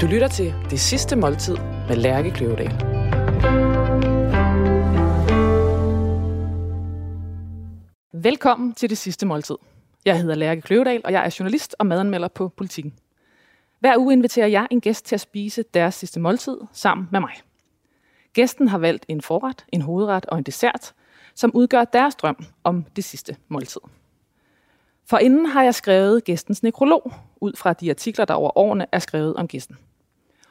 Du lytter til Det Sidste Måltid med Lærke Kløvedal. Velkommen til Det Sidste Måltid. Jeg hedder Lærke Kløvedal, og jeg er journalist og madanmelder på Politiken. Hver uge inviterer jeg en gæst til at spise deres sidste måltid sammen med mig. Gæsten har valgt en forret, en hovedret og en dessert, som udgør deres drøm om det sidste måltid. For inden har jeg skrevet gæstens nekrolog, ud fra de artikler, der over årene er skrevet om gæsten.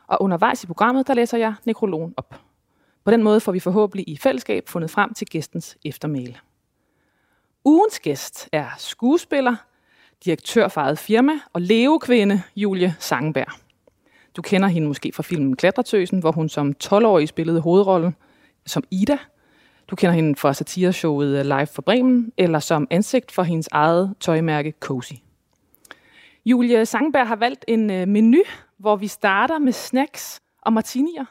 Og undervejs i programmet, der læser jeg nekrologen op. På den måde får vi forhåbentlig i fællesskab fundet frem til gæstens eftermæle. Ugens gæst er skuespiller, direktør for eget firma og levekvinde Julie Sangenberg. Du kender hende måske fra filmen Klatretøsen, hvor hun som 12-årig spillede hovedrollen som Ida. Du kender hende fra satireshowet Live for Bremen, eller som ansigt for hendes eget tøjmærke Cozy. Julie Sangberg har valgt en øh, menu, hvor vi starter med snacks og martinier.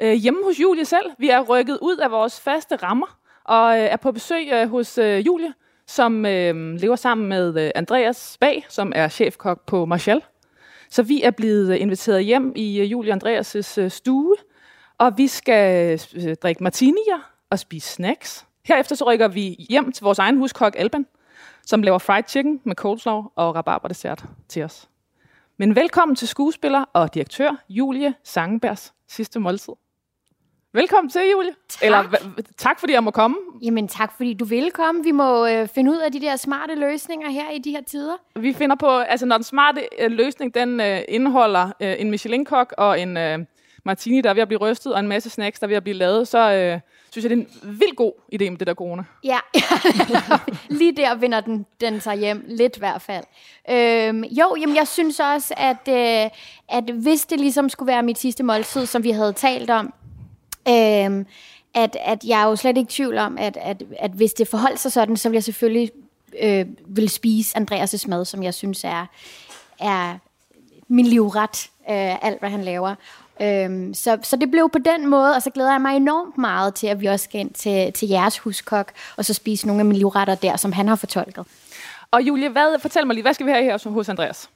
Øh, hjemme hos Julie selv. Vi er rykket ud af vores faste rammer og øh, er på besøg øh, hos øh, Julie, som øh, lever sammen med Andreas Bag, som er chefkok på Marshall. Så vi er blevet inviteret hjem i Julie Andreas' stue, og vi skal drikke martinier og spise snacks. Herefter så rykker vi hjem til vores egen huskok Alban, som laver fried chicken med coleslaw og rabarberdessert til os. Men velkommen til skuespiller og direktør Julie Sangenbergs sidste måltid. Velkommen til, Julie. Tak. Eller tak, fordi jeg må komme. Jamen tak, fordi du vil komme. Vi må øh, finde ud af de der smarte løsninger her i de her tider. Vi finder på, altså når den smarte øh, løsning, den øh, indeholder øh, en Michelin-kok og en øh, martini, der er ved at blive rystet, og en masse snacks, der er ved at blive lavet, så øh, synes jeg, det er en vild god idé med det der corona. Ja, lige der vinder den, den sig hjem, lidt i hvert fald. Øhm, jo, jamen jeg synes også, at, øh, at hvis det ligesom skulle være mit sidste måltid, som vi havde talt om, øhm, at, at jeg er jo slet ikke i tvivl om, at, at, at hvis det forholdt sig sådan, så vil jeg selvfølgelig øh, vil spise Andreas' mad, som jeg synes er, er min livret, øh, alt hvad han laver. Øhm, så, så det blev på den måde, og så glæder jeg mig enormt meget til, at vi også skal ind til, til jeres huskok, og så spise nogle af mine livretter der, som han har fortolket. Og Julie, hvad, fortæl mig lige, hvad skal vi have her hos Andreas?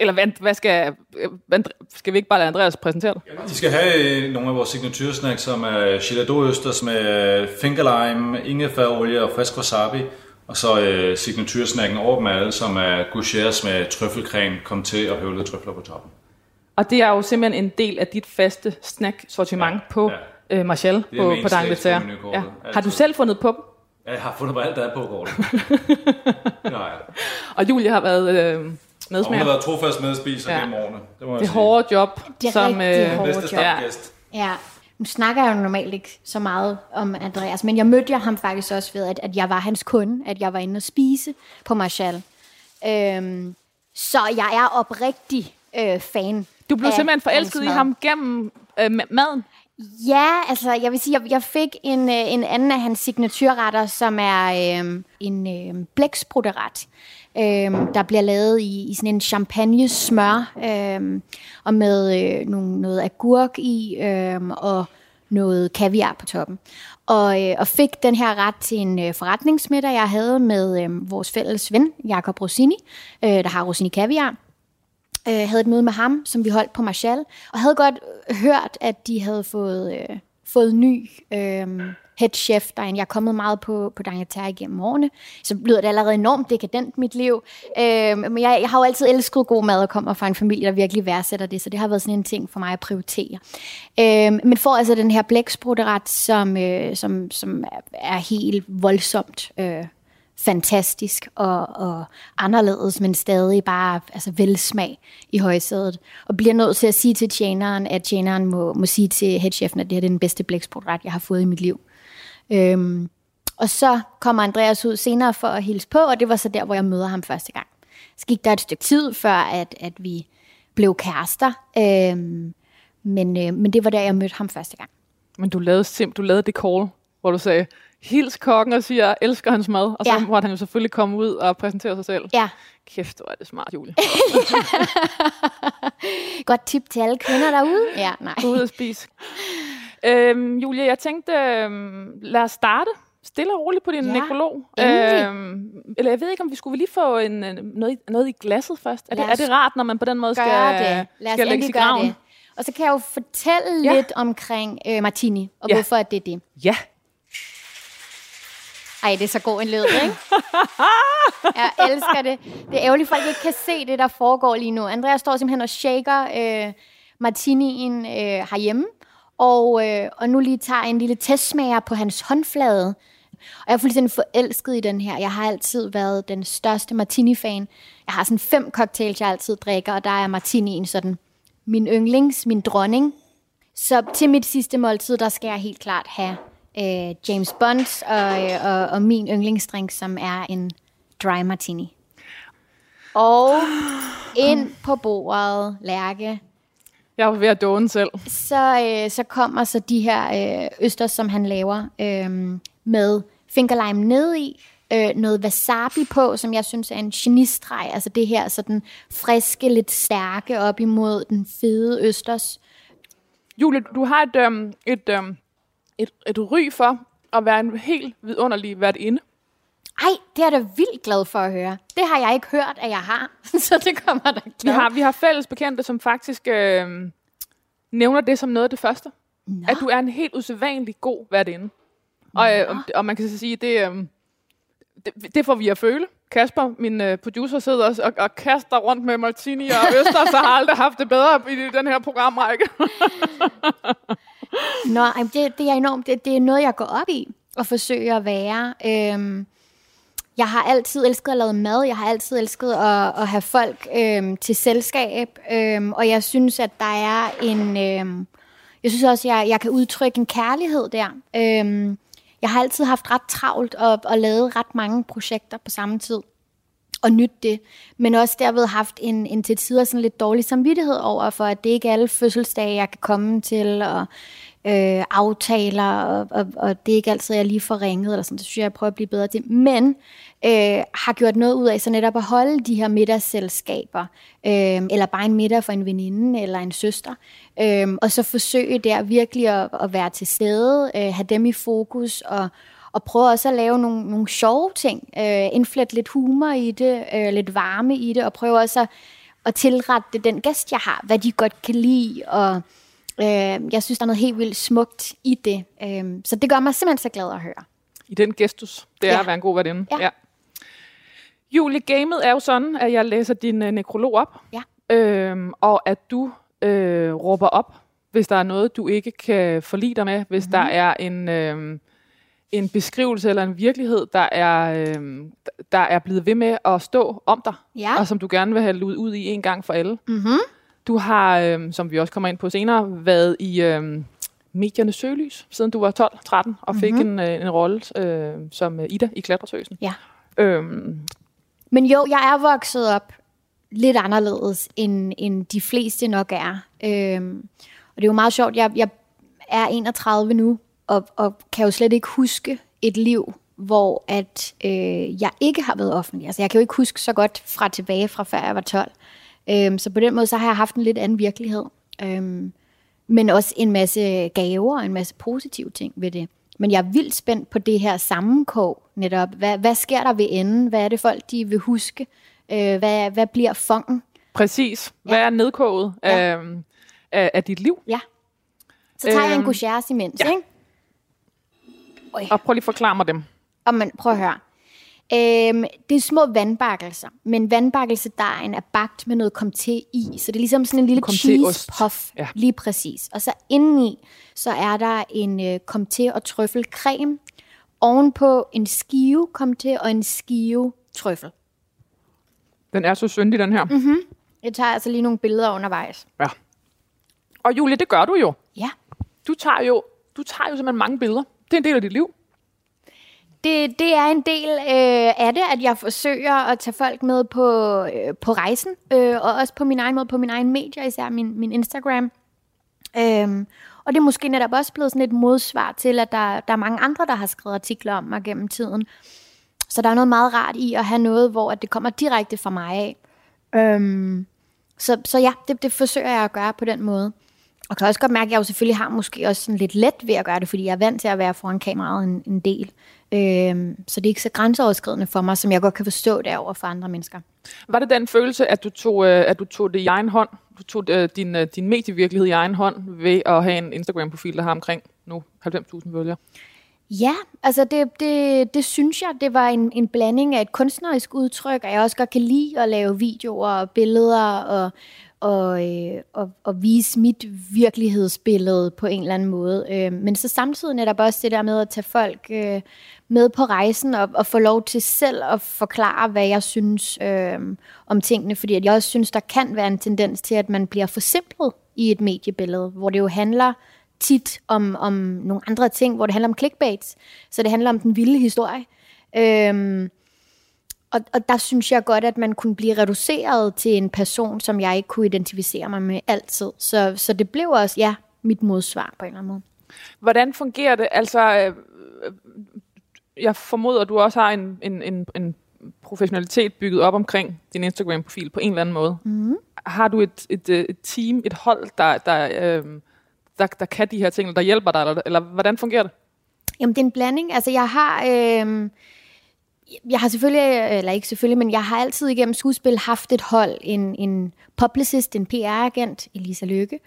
Eller hvad, hvad skal, hvad, skal vi ikke bare lade Andreas præsentere det? Ja, de skal have øh, nogle af vores signatursnacks, som er gelato-østers med fingerlime, ingefærolie og frisk wasabi. Og så øh, signatursnacken over dem alle, som er goucheres med trøffelcreme, kom til og høvlede trøfler på toppen. Og det er jo simpelthen en del af dit faste snack-sortiment ja, på ja. Øh, Marshall på, på Dangleterre. Ja. Har du selv fundet på dem? Ja, jeg har fundet på alt, der er på kortet. Nej. Og Julie har været øh, medsmager. hun har været trofast medspiser ja. gennem årene. Det, må det er hårde job. Det er som, øh, hårde bedste job. Ja. Nu snakker jeg jo normalt ikke så meget om Andreas, men jeg mødte ham faktisk også ved, at, at jeg var hans kunde, at jeg var inde og spise på Marshall. Øhm, så jeg er oprigtig øh, fan du blev simpelthen forelsket i ham gennem øh, maden? Ja, altså jeg vil sige, jeg, jeg fik en, øh, en anden af hans signaturretter, som er øh, en øh, blækspruteret, øh, der bliver lavet i, i sådan en champagne smør, øh, og med øh, nogle, noget agurk i, øh, og noget kaviar på toppen. Og, øh, og fik den her ret til en øh, forretningsmiddag, jeg havde med øh, vores fælles ven, Jakob Rossini, øh, der har Rossini Kaviar øh, havde et møde med ham, som vi holdt på Marshall, og havde godt hørt, at de havde fået, øh, fået ny øh, head chef derinde. Jeg er kommet meget på, på D'Angleterre igennem årene, så lyder det allerede enormt dekadent, mit liv. Øh, men jeg, jeg har jo altid elsket god mad og kommer fra en familie, der virkelig værdsætter det, så det har været sådan en ting for mig at prioritere. Øh, men får altså den her blækspruteret, som, øh, som, som er helt voldsomt øh, fantastisk og, og anderledes, men stadig bare altså, velsmag i højsædet. Og bliver nødt til at sige til tjeneren, at tjeneren må, må sige til headchefen, at det her er den bedste blækspruttret, jeg har fået i mit liv. Øhm, og så kommer Andreas ud senere for at hilse på, og det var så der, hvor jeg møder ham første gang. Så gik der et stykke tid, før at, at vi blev kærester. Øhm, men, øh, men det var der, jeg mødte ham første gang. Men du lavede sim, du lavede det call, hvor du sagde, hils kokken og siger, elsker hans mad. Og så ja. måtte han jo selvfølgelig komme ud og præsentere sig selv. Ja. Kæft, hvor er det smart, Julie. Godt tip til alle kvinder derude. Ja, nej. Gå ud og spise. Øhm, Julie, jeg tænkte, øhm, lad os starte stille og roligt på din Ja, nekrolog. Øhm, eller jeg ved ikke, om vi skulle lige få en, øh, noget, i- noget i glasset først. Er det, er det rart, når man på den måde skal, det. Lad os skal endelig gøre graven? det. Og så kan jeg jo fortælle Ja. lidt omkring øh, Martini, og Ja. hvorfor at det er det. Ja. Ej, det er så god en lyd, ikke? jeg elsker det. Det er ærgerligt, at folk ikke kan se det, der foregår lige nu. Andreas står simpelthen og shaker øh, martinien øh, herhjemme, og, øh, og nu lige tager en lille testsmager på hans håndflade. Og jeg er fuldstændig forelsket i den her. Jeg har altid været den største martini-fan. Jeg har sådan fem cocktails, jeg altid drikker, og der er martinien sådan min yndlings, min dronning. Så til mit sidste måltid, der skal jeg helt klart have øh, James Bond og, og, og min yndlingsdrink, som er en dry martini. Og ind på bordet, Lærke, Jeg var ved at dåne selv. så, øh, så kommer så de her øh, østers, som han laver, øh, med fingerlime ned i, øh, noget wasabi på, som jeg synes er en genistreg, altså det her sådan friske, lidt stærke op imod den fede østers. Julie, du har et, øhm, et, øhm, et, et ry for at være en helt vidunderlig værtinde. Ej, det er jeg da vildt glad for at høre. Det har jeg ikke hørt, at jeg har, så det kommer da Vi har, vi har fælles bekendte, som faktisk øh, nævner det som noget af det første. Nå. At du er en helt usædvanlig god værtinde. Og, øh, og- og man kan så sige, det, øh, det, det får vi at føle. Kasper, min øh, producer, sidder og, og, og kaster rundt med Martini og Øster, så har aldrig haft det bedre i den her programrække. Nå, det, det er enormt. Det, det er noget, jeg går op i og forsøger at være. Øhm, jeg har altid elsket at lave mad. Jeg har altid elsket at, at have folk øhm, til selskab. Øhm, og jeg synes, at der er en... Øhm, jeg synes også, at jeg, jeg kan udtrykke en kærlighed der. Øhm, jeg har altid haft ret travlt og, og lavet ret mange projekter på samme tid og nytte det, men også derved haft en, en til tider sådan lidt dårlig samvittighed over, for at det ikke er alle fødselsdage, jeg kan komme til, og øh, aftaler, og, og, og det er ikke altid, jeg lige får ringet, eller sådan, det synes jeg, jeg prøver at blive bedre til, men øh, har gjort noget ud af så netop at holde de her middagsselskaber, øh, eller bare en middag for en veninde, eller en søster, øh, og så forsøge der virkelig at, at være til stede, øh, have dem i fokus, og og prøve også at lave nogle, nogle sjove ting. Øh, indflette lidt humor i det, øh, lidt varme i det, og prøve også at, at tilrette det den gæst, jeg har, hvad de godt kan lide, og øh, jeg synes, der er noget helt vildt smukt i det. Øh, så det gør mig simpelthen så glad at høre. I den gestus, det er Ja. at være en god værtinde. Ja. Julie, gamet er jo sådan, at jeg læser din øh, nekrolog op, Ja. øhm, og at du øh, råber op, hvis der er noget, du ikke kan forlige dig med, hvis mm-hmm. der er en, øh, en beskrivelse eller en virkelighed, der er, øh, der er blevet ved med at stå om dig, Ja. og som du gerne vil have luet ud i en gang for alle. Mm-hmm. Du har, øh, som vi også kommer ind på senere, været i øh, mediernes søgelys, siden du var 12-13, og fik Mhm. en, øh, en rolle øh, som øh, Ida i Klatretøsen. Ja. Øhm, Men jo, jeg er vokset op lidt anderledes, end, end de fleste nok er. Øhm, og det er jo meget sjovt, jeg, jeg er 31 nu, og, og kan jo slet ikke huske et liv, hvor at øh, jeg ikke har været offentlig. Altså jeg kan jo ikke huske så godt fra tilbage fra før jeg var 12. Øhm, så på den måde, så har jeg haft en lidt anden virkelighed. Øhm, men også en masse gaver og en masse positive ting ved det. Men jeg er vildt spændt på det her sammenkog netop. Hvad, hvad sker der ved enden? Hvad er det folk, de vil huske? Øh, hvad, hvad bliver fongen? præcis. Hvad er nedkoget Ja. af, af, af dit liv? Ja. Så tager jeg en Øhm, gouchers imens, ja. ikke? Oj. Og prøv lige at forklare mig dem. Og man, prøv at høre. Øhm, det er små vandbakkelser, men vandbakkelsedejen er bagt med noget comté i, så det er ligesom sådan en lille cheese puff, Ja. lige præcis. Og så indeni, så er der en øh, comté og trøffelcreme, ovenpå en skive comté og en skive trøffel. Den er så syndig, den her. Mm-hmm. Jeg tager altså lige nogle billeder undervejs. Ja. Og Julie, det gør du jo. Ja. Du tager jo, du tager jo simpelthen mange billeder. Det er en del af dit liv. Det, det er en del øh, af det, at jeg forsøger at tage folk med på, øh, på rejsen, øh, og også på min egen måde, på min egen medier, især min, min Instagram. Øhm, og det er måske netop også blevet sådan et modsvar til, at der, der er mange andre, der har skrevet artikler om mig gennem tiden. Så der er noget meget rart i at have noget, hvor at det kommer direkte fra mig af. Øhm, så, så ja, det, det forsøger jeg at gøre på den måde. Og kan også godt mærke, at jeg jo selvfølgelig har måske også sådan lidt let ved at gøre det, fordi jeg er vant til at være foran kameraet en, en del. Øhm, så det er ikke så grænseoverskridende for mig, som jeg godt kan forstå det over for andre mennesker. Var det den følelse, at du tog, øh, at du tog det i egen hånd? Du tog øh, din, øh, din medievirkelighed i egen hånd ved at have en Instagram-profil, der har omkring nu 90.000 følgere? Ja, altså det, det, det synes jeg, det var en, en blanding af et kunstnerisk udtryk, og jeg også godt kan lide at lave videoer og billeder og, og, øh, og, og vise mit virkelighedsbillede på en eller anden måde. Øh, men så samtidig netop også det der med at tage folk øh, med på rejsen og, og få lov til selv at forklare, hvad jeg synes øh, om tingene, fordi at jeg også synes, der kan være en tendens til, at man bliver forsimplet i et mediebillede, hvor det jo handler tit om, om nogle andre ting, hvor det handler om clickbait, så det handler om den vilde historie. Øh, og, og der synes jeg godt, at man kunne blive reduceret til en person, som jeg ikke kunne identificere mig med altid. Så, så det blev også, ja, mit modsvar på en eller anden måde. Hvordan fungerer det? Altså, øh, jeg formoder, at du også har en, en, en, en professionalitet bygget op omkring din Instagram-profil på en eller anden måde. Mm. Har du et, et, et team, et hold, der, der, øh, der, der kan de her ting, der hjælper dig, eller, eller hvordan fungerer det? Jamen, det er en blanding. Altså, jeg har... Øh, jeg har selvfølgelig, eller ikke selvfølgelig, men jeg har altid igennem skuespil haft et hold, en, en publicist, en PR-agent, Elisa Lykke,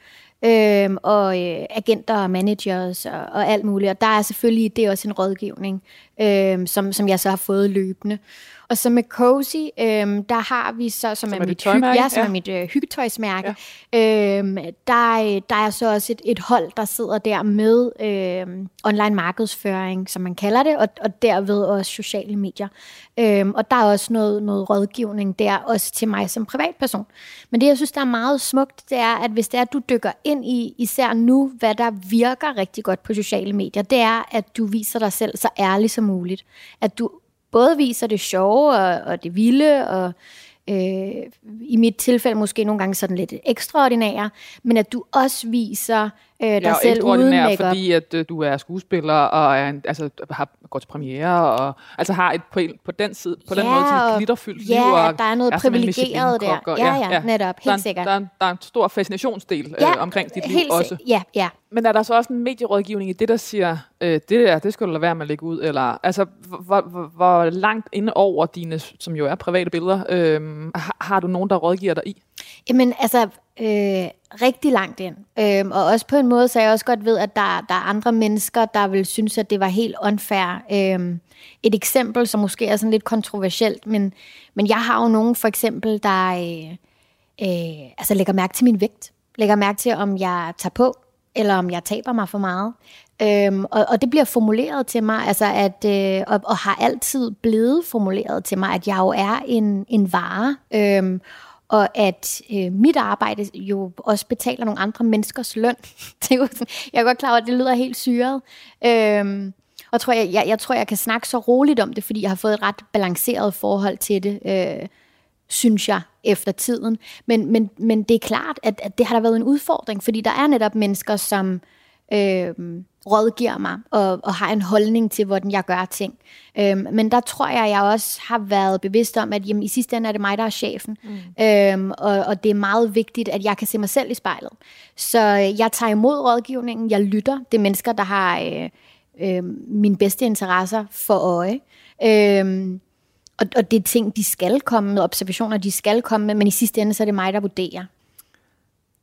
øhm, og øh, agenter og managers og, og alt muligt. Og der er selvfølgelig, det er også en rådgivning, øhm, som, som jeg så har fået løbende. Og så med Cozy, øhm, der har vi så, som, som er, er mit, hygge, ja, som ja. er mit øh, hyggetøjsmærke, ja. øhm, der, der er så også et, et hold, der sidder der med øhm, online markedsføring, som man kalder det, og, og derved også sociale medier. Øhm, og der er også noget, noget rådgivning der, også til mig som privatperson. Men det, jeg synes, der er meget smukt, det er, at hvis det er, at du dykker ind i, især nu, hvad der virker rigtig godt på sociale medier, det er, at du viser dig selv så ærligt som muligt. At du både viser det sjove og, og det vilde, og øh, i mit tilfælde måske nogle gange sådan lidt ekstraordinære, men at du også viser øh, dig ja, selv uden make fordi at øh, du er skuespiller og er en, altså, har, går til premiere og altså har et på, på den side på ja, den måde sådan et glitterfyldt ja, liv og der er noget er privilegeret der. Og, ja, ja, ja, netop, helt der, sikkert. Der, der, der er en stor fascinationsdel ja, øh, omkring dit liv også. Ja, ja. Men er der så også en medierådgivning i det, der siger, øh, det der, det skal du lade være med at lægge ud, eller altså, hvor, hvor, hvor langt inde over dine, som jo er private billeder, øh, har, har du nogen, der rådgiver dig i? Jamen, altså, øh, rigtig langt ind. Øh, og også på en måde, så jeg også godt ved, at der, der er andre mennesker, der vil synes, at det var helt unfair. Øh, et eksempel, som måske er sådan lidt kontroversielt, men, men jeg har jo nogen for eksempel, der øh, øh, altså lægger mærke til min vægt. Lægger mærke til, om jeg tager på, eller om jeg taber mig for meget. Øhm, og, og det bliver formuleret til mig, altså at, øh, og, og har altid blevet formuleret til mig, at jeg jo er en, en vare. Øhm, og at øh, mit arbejde jo også betaler nogle andre menneskers løn. det er jo sådan, jeg er godt klar over, at det lyder helt syret. Øhm, og tror jeg, jeg, jeg tror, jeg kan snakke så roligt om det, fordi jeg har fået et ret balanceret forhold til det, øh, synes jeg, efter tiden. Men, men, men det er klart, at, at det har der været en udfordring, fordi der er netop mennesker, som øh, rådgiver mig og, og har en holdning til, hvordan jeg gør ting. Øhm, men der tror jeg, jeg også har været bevidst om, at jamen, i sidste ende er det mig, der er chefen. Mm. Øhm, og, og det er meget vigtigt, at jeg kan se mig selv i spejlet. Så øh, jeg tager imod rådgivningen, jeg lytter. Det er mennesker, der har øh, øh, mine bedste interesser for øje. Øhm, og, og det er ting, de skal komme med, observationer, de skal komme med, men i sidste ende, så er det mig, der vurderer.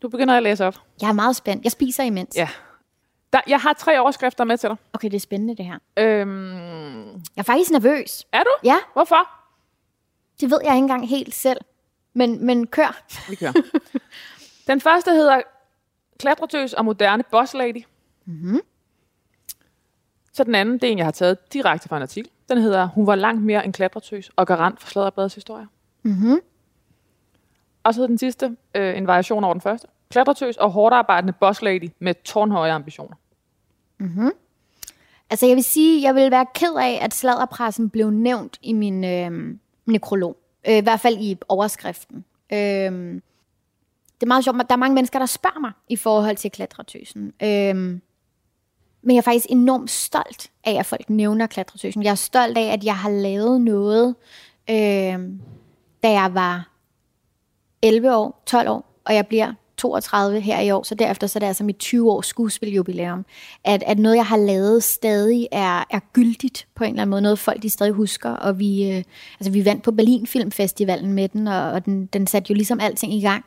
Du begynder at læse op. Jeg er meget spændt. Jeg spiser imens. Ja, der, jeg har tre overskrifter med til dig. Okay, det er spændende det her. Øhm... Jeg er faktisk nervøs. Er du? Ja. Hvorfor? Det ved jeg ikke engang helt selv. Men, men kør. Vi kører. Den første hedder Klatretøs og moderne boss lady. Mm-hmm. Så den anden, det er en, jeg har taget direkte fra en artikel. Den hedder, hun var langt mere en klatretøs og garant for sladderbladets historie. Mm-hmm. Og så den sidste, øh, en variation over den første. Klatretøs og hårdt arbejdende boss lady med tårnhøje ambitioner. Mm-hmm. Altså jeg vil sige, jeg vil være ked af, at sladderpressen blev nævnt i min øh, nekrolog. Øh, I hvert fald i overskriften. Øh, det er meget sjovt, der er mange mennesker, der spørger mig i forhold til klatretøsen. Øh, men jeg er faktisk enormt stolt af, at folk nævner klatretøsen. Jeg er stolt af, at jeg har lavet noget, øh, da jeg var 11 år, 12 år, og jeg bliver 32 her i år, så derefter så er det altså mit 20 års skuespiljubilæum. At, at noget, jeg har lavet, stadig er, er gyldigt på en eller anden måde. Noget, folk de stadig husker. Og vi, øh, altså, vi vandt på Berlin Filmfestivalen med den, og, og den, den satte jo ligesom alting i gang.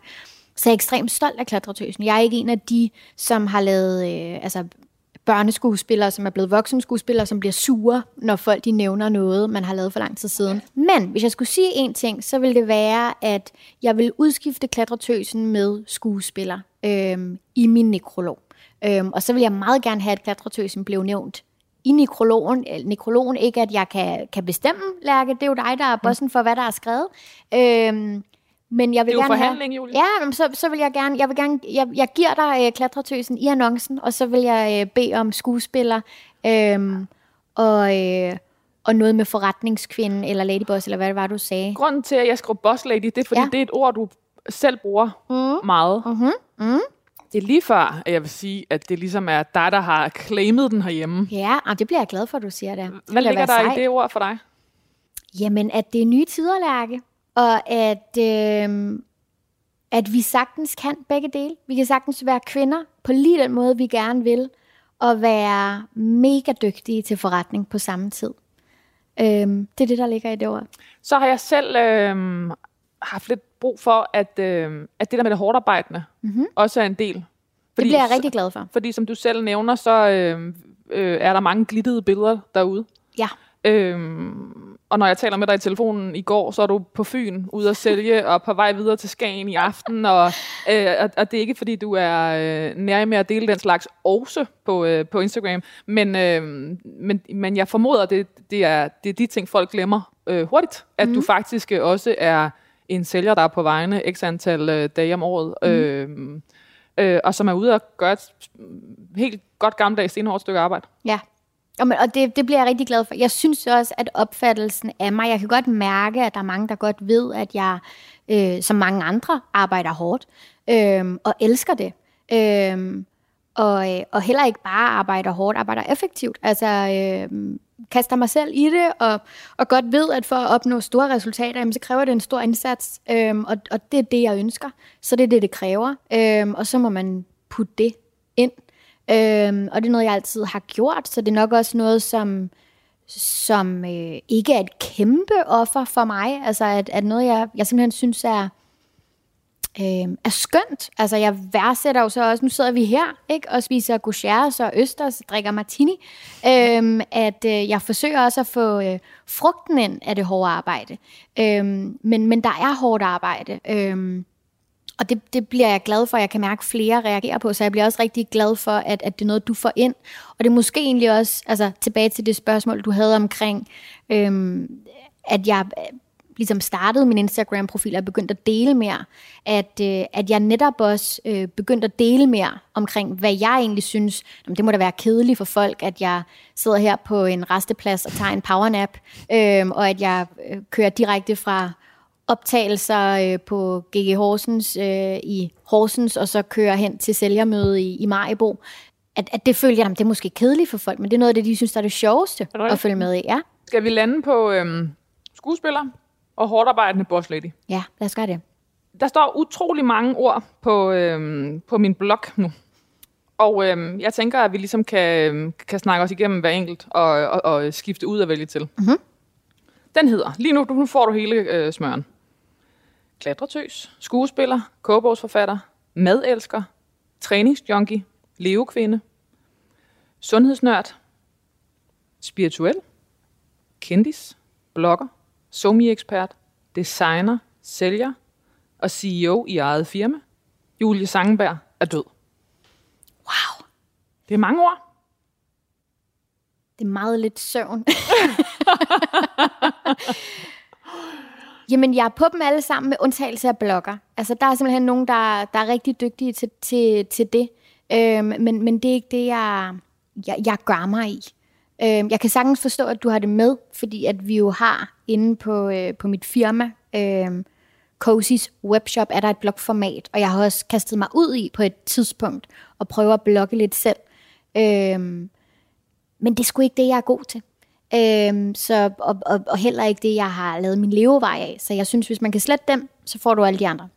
Så jeg er ekstremt stolt af klatretøsen. Jeg er ikke en af de, som har lavet øh, altså, børneskuespillere, som er blevet voksenskuespillere, som bliver sure, når folk de nævner noget, man har lavet for lang tid siden. Men hvis jeg skulle sige en ting, så ville det være, at jeg vil udskifte klatretøsen med skuespiller øhm, i min nekrolog. Øhm, og så vil jeg meget gerne have, at klatretøsen blev nævnt i nekrologen. Øh, nekrologen ikke, at jeg kan, kan bestemme, Lærke. Det er jo dig, der er bossen for, hvad der er skrevet. Øhm, men jeg vil Det er jo gerne forhandling, have, Julie. Ja, men så, så vil jeg gerne, jeg vil gerne, jeg, jeg giver dig øh, klatretøsen i annoncen, og så vil jeg øh, bede om skuespiller, øhm, og, øh, og noget med forretningskvinden, eller ladyboss, eller hvad det var, du sagde. Grunden til, at jeg skriver boss lady, det er, fordi Ja. det er et ord, du selv bruger mm. meget. Mhm, mm. Det er lige før, at jeg vil sige, at det ligesom er dig, der har claimet den herhjemme. Ja, og det bliver jeg glad for, at du siger det. Hvad ligger der i det ord for dig? Jamen, at det er nye tider, Lærke. Og at, øh, at vi sagtens kan begge dele. Vi kan sagtens være kvinder på lige den måde, vi gerne vil. Og være mega dygtige til forretning på samme tid. Øh, det er det, der ligger i det ord. Så har jeg selv øh, haft lidt brug for, at, øh, at det der med det hårdt arbejdende mm-hmm. også er en del. Mhm. Det bliver jeg rigtig glad for. Fordi som du selv nævner, så øh, øh, er der mange glittede billeder derude. Ja. Øhm, og når jeg taler med dig i telefonen i går, så er du på Fyn ude at sælge og på vej videre til Skagen i aften. Og, øh, og, og det er ikke, fordi du er øh, nær med at dele den slags også på, øh, på Instagram. Men, øh, men, men jeg formoder, det, det, er, det er de ting, folk glemmer øh, hurtigt. At mm. du faktisk øh, også er en sælger, der er på vegne x antal øh, dage om året. Mm. Øh, øh, og som er ude og gøre et helt godt gammeldags stenhårdt stykke arbejde. Ja, og, og det, det bliver jeg rigtig glad for. Jeg synes også, at opfattelsen af mig, jeg kan godt mærke, at der er mange, der godt ved, at jeg, øh, som mange andre, arbejder hårdt øh, og elsker det. Øh, og, øh, og heller ikke bare arbejder hårdt, arbejder effektivt. Altså øh, kaster mig selv i det, og, og godt ved, at for at opnå store resultater, jamen, så kræver det en stor indsats. Øh, og, og det er det, jeg ønsker. Så det er det, det kræver. Øh, og så må man putte det ind. Øhm, og det er noget, jeg altid har gjort, så det er nok også noget, som, som øh, ikke er et kæmpe offer for mig. Altså, at, at noget, jeg, jeg simpelthen synes er, øh, er skønt. Altså, jeg værdsætter jo så også, nu sidder vi her, ikke, og spiser gauchers og østers, drikker martini, øh, at øh, jeg forsøger også at få øh, frugten ind af det hårde arbejde. Øh, men, men der er hårdt arbejde. Øh, og det, det bliver jeg glad for, at jeg kan mærke, at flere reagerer på, så jeg bliver også rigtig glad for, at, at det er noget, du får ind. Og det er måske egentlig også, altså tilbage til det spørgsmål, du havde omkring, øhm, at jeg øh, ligesom startede min Instagram-profil og begyndte at dele mere, at, øh, at jeg netop også øh, begyndte at dele mere omkring, hvad jeg egentlig synes, jamen, det må da være kedeligt for folk, at jeg sidder her på en resteplads og tager en powernap, øh, og at jeg øh, kører direkte fra optagelser øh, på GG Horsens øh, i Horsens, og så kører hen til sælgermøde i, i Maribo. At, at det følger jeg, det er måske kedeligt for folk, men det er noget af det, de synes, der er det sjoveste det rigtigt? at følge med i. Ja, Skal vi lande på øhm, skuespiller og hårdt arbejdende boss lady? ja lad os gøre det. Der står utrolig mange ord på, øhm, på min blog nu. Og øhm, jeg tænker, at vi ligesom kan, øhm, kan snakke os igennem hver enkelt og, og, og skifte ud og vælge til. Mm-hmm. Den hedder, lige nu, nu får du hele øh, smøren. Klatretøs, skuespiller, kogebogsforfatter, madelsker, træningsjunkie, levekvinde, sundhedsnørd, spirituel, kendis, blogger, somi-ekspert, designer, sælger og CEO i eget firma. Julie Sangenberg er død. Wow, Det er mange ord. det er meget lidt søvn. Jamen, jeg er på dem alle sammen med undtagelse af blogger. Altså, der er simpelthen nogen, der, der er rigtig dygtige til, til, til det. Øhm, men, men det er ikke det, jeg, jeg, jeg gør mig i. Øhm, jeg kan sagtens forstå, at du har det med, fordi at vi jo har inde på, øh, på mit firma, øh, Cozy's webshop, er der et blogformat, og jeg har også kastet mig ud i på et tidspunkt og prøve at blogge lidt selv. Øhm, men det er sgu ikke det, jeg er god til. Øhm, så, og, og, og heller ikke det, jeg har lavet min levevej af. Så jeg synes, hvis man kan slette dem, så får du alle de andre.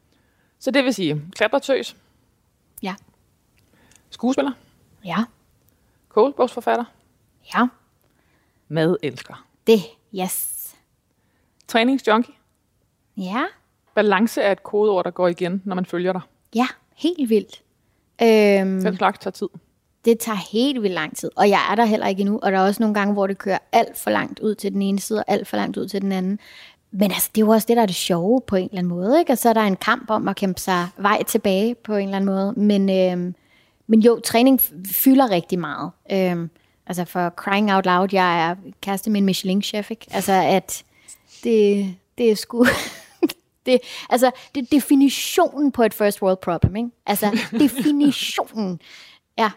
Så det vil sige klatretøs, Ja. Skuespiller, Ja. kogebogsforfatter, Ja. madelsker, Det. Yes. træningsjunkie. Ja. Balance er et kodeord, der går igen, når man følger dig. Ja, helt vildt. Øhm, Den slags tager tid det tager helt vildt lang tid, og jeg er der heller ikke endnu, og der er også nogle gange, hvor det kører alt for langt ud til den ene side, og alt for langt ud til den anden. Men altså, det er jo også det, der er det sjove på en eller anden måde, ikke? Og så er der en kamp om at kæmpe sig vej tilbage på en eller anden måde. Men, øhm, men jo, træning fylder rigtig meget. Øhm, altså for crying out loud, jeg er kæreste med en Michelin-chef, ikke? Altså, at det, det er sgu... det, altså, det er definitionen på et first world problem, ikke? Altså, definitionen. Ja,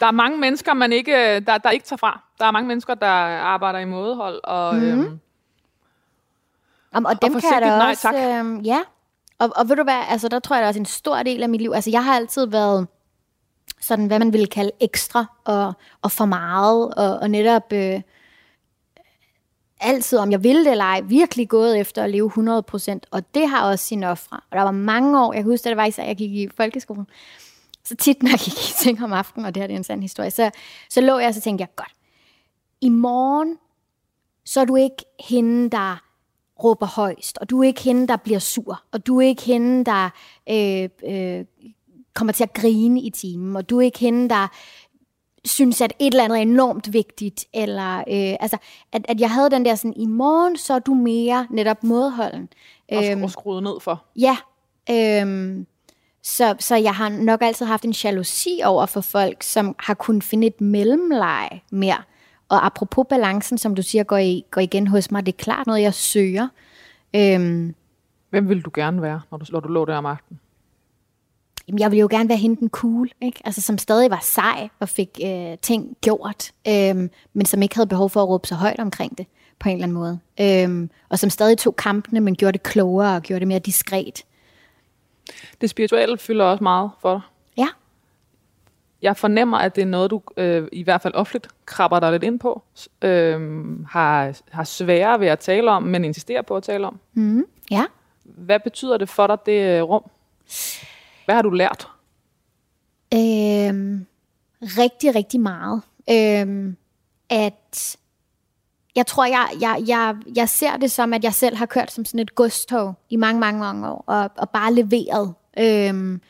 der er mange mennesker, man ikke, der, der ikke tager fra. Der er mange mennesker, der arbejder i mådehold. Og, mm. øhm, Om, og dem kan jeg da nej også, tak. øhm, ja. Og, og ved du hvad, altså der tror jeg, der er også en stor del af mit liv. Altså jeg har altid været sådan, hvad man ville kalde ekstra og, og for meget, og, og netop øh, altid, om jeg ville det eller ej, virkelig gået efter at leve 100%, og det har også sine ofre. Og der var mange år, jeg kan huske, at det var især, jeg gik i folkeskolen, så tit, når jeg gik i seng om aftenen, og det her det er en sand historie, så, så lå jeg og så tænkte jeg, godt, i morgen, så er du ikke hende, der råber højst, og du er ikke hende, der bliver sur, og du er ikke hende, der øh, øh, kommer til at grine i timen, og du er ikke hende, der synes, at et eller andet er enormt vigtigt, eller øh, altså, at, at jeg havde den der sådan, i morgen, så er du mere netop modholden. og, øhm. og skruet ned for. Ja, øhm, så, så jeg har nok altid haft en jalousi over for folk, som har kunnet finde et mellemleje mere. Og apropos balancen, som du siger, går, i, går igen hos mig, det er klart noget, jeg søger. Øhm, Hvem vil du gerne være, når du, når du lå der om aftenen? jamen, jeg ville jo gerne være hende den cool, ikke? Altså, som stadig var sej og fik øh, ting gjort, øhm, men som ikke havde behov for at råbe så højt omkring det på en eller anden måde. Øhm, og som stadig tog kampene, men gjorde det klogere og gjorde det mere diskret. Det spirituelle fylder også meget for dig. Ja, Jeg fornemmer, at det er noget, du øh, i hvert fald offentligt krabber dig lidt ind på, øh, har, har sværere ved at tale om, men insisterer på at tale om. mm, ja. Hvad betyder det for dig, det øh, rum? Hvad har du lært? Øhm, rigtig, rigtig meget. Øhm, at jeg tror, jeg, jeg, jeg, jeg ser det som, at jeg selv har kørt som sådan et godstog i mange, mange, mange år, og, og bare leveret. Øhm,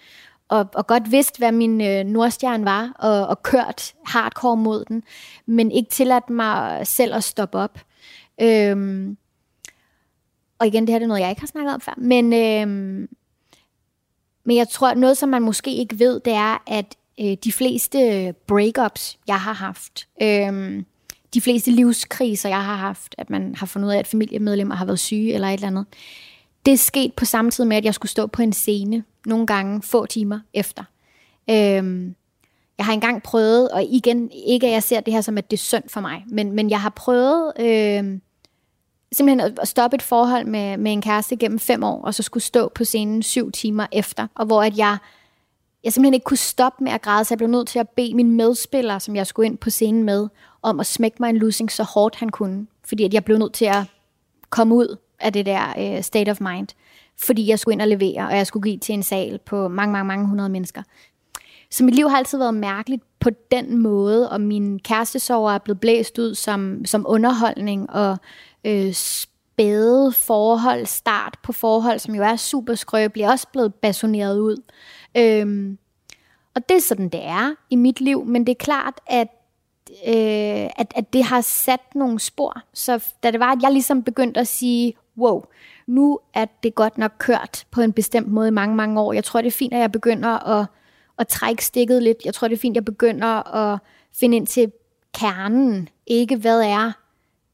og, og godt vidst, hvad min øh, nordstjerne var, og, og kørt hardcore mod den, men ikke tilladt mig selv at stoppe op. Øhm, og igen, det her det er noget, jeg ikke har snakket om før, men... Øhm, men jeg tror, noget, som man måske ikke ved, det er, at øh, de fleste breakups, jeg har haft, øh, de fleste livskriser, jeg har haft, at man har fundet ud af, at familiemedlemmer har været syge eller et eller andet, det er sket på samme tid med, at jeg skulle stå på en scene nogle gange få timer efter. Øhm, jeg har engang prøvet, og igen, ikke at jeg ser det her som, at det er synd for mig, men, men jeg har prøvet... Øh, simpelthen at at stoppe et forhold med, med en kæreste gennem fem år, og så skulle stå på scenen syv timer efter, og hvor at jeg, jeg simpelthen ikke kunne stoppe med at græde, så jeg blev nødt til at bede min medspiller, som jeg skulle ind på scenen med, om at smække mig en losing så hårdt han kunne, fordi at jeg blev nødt til at komme ud af det der øh, state of mind, fordi jeg skulle ind og levere, og jeg skulle give til en sal på mange, mange, mange hundrede mennesker. Så mit liv har altid været mærkeligt på den måde, og min kærestesover er blevet blæst ud som, som underholdning, og øh, spæde forhold, start på forhold, som jo er super skrøbelige, også blevet basoneret ud. Øhm, og det er sådan, det er i mit liv, men det er klart, at, øh, at, at det har sat nogle spor. Så da det var, at jeg ligesom begyndte at sige, wow, nu er det godt nok kørt på en bestemt måde i mange, mange år. Jeg tror, det er fint, at jeg begynder at, at trække stikket lidt. Jeg tror, det er fint, at jeg begynder at finde ind til kernen. Ikke hvad er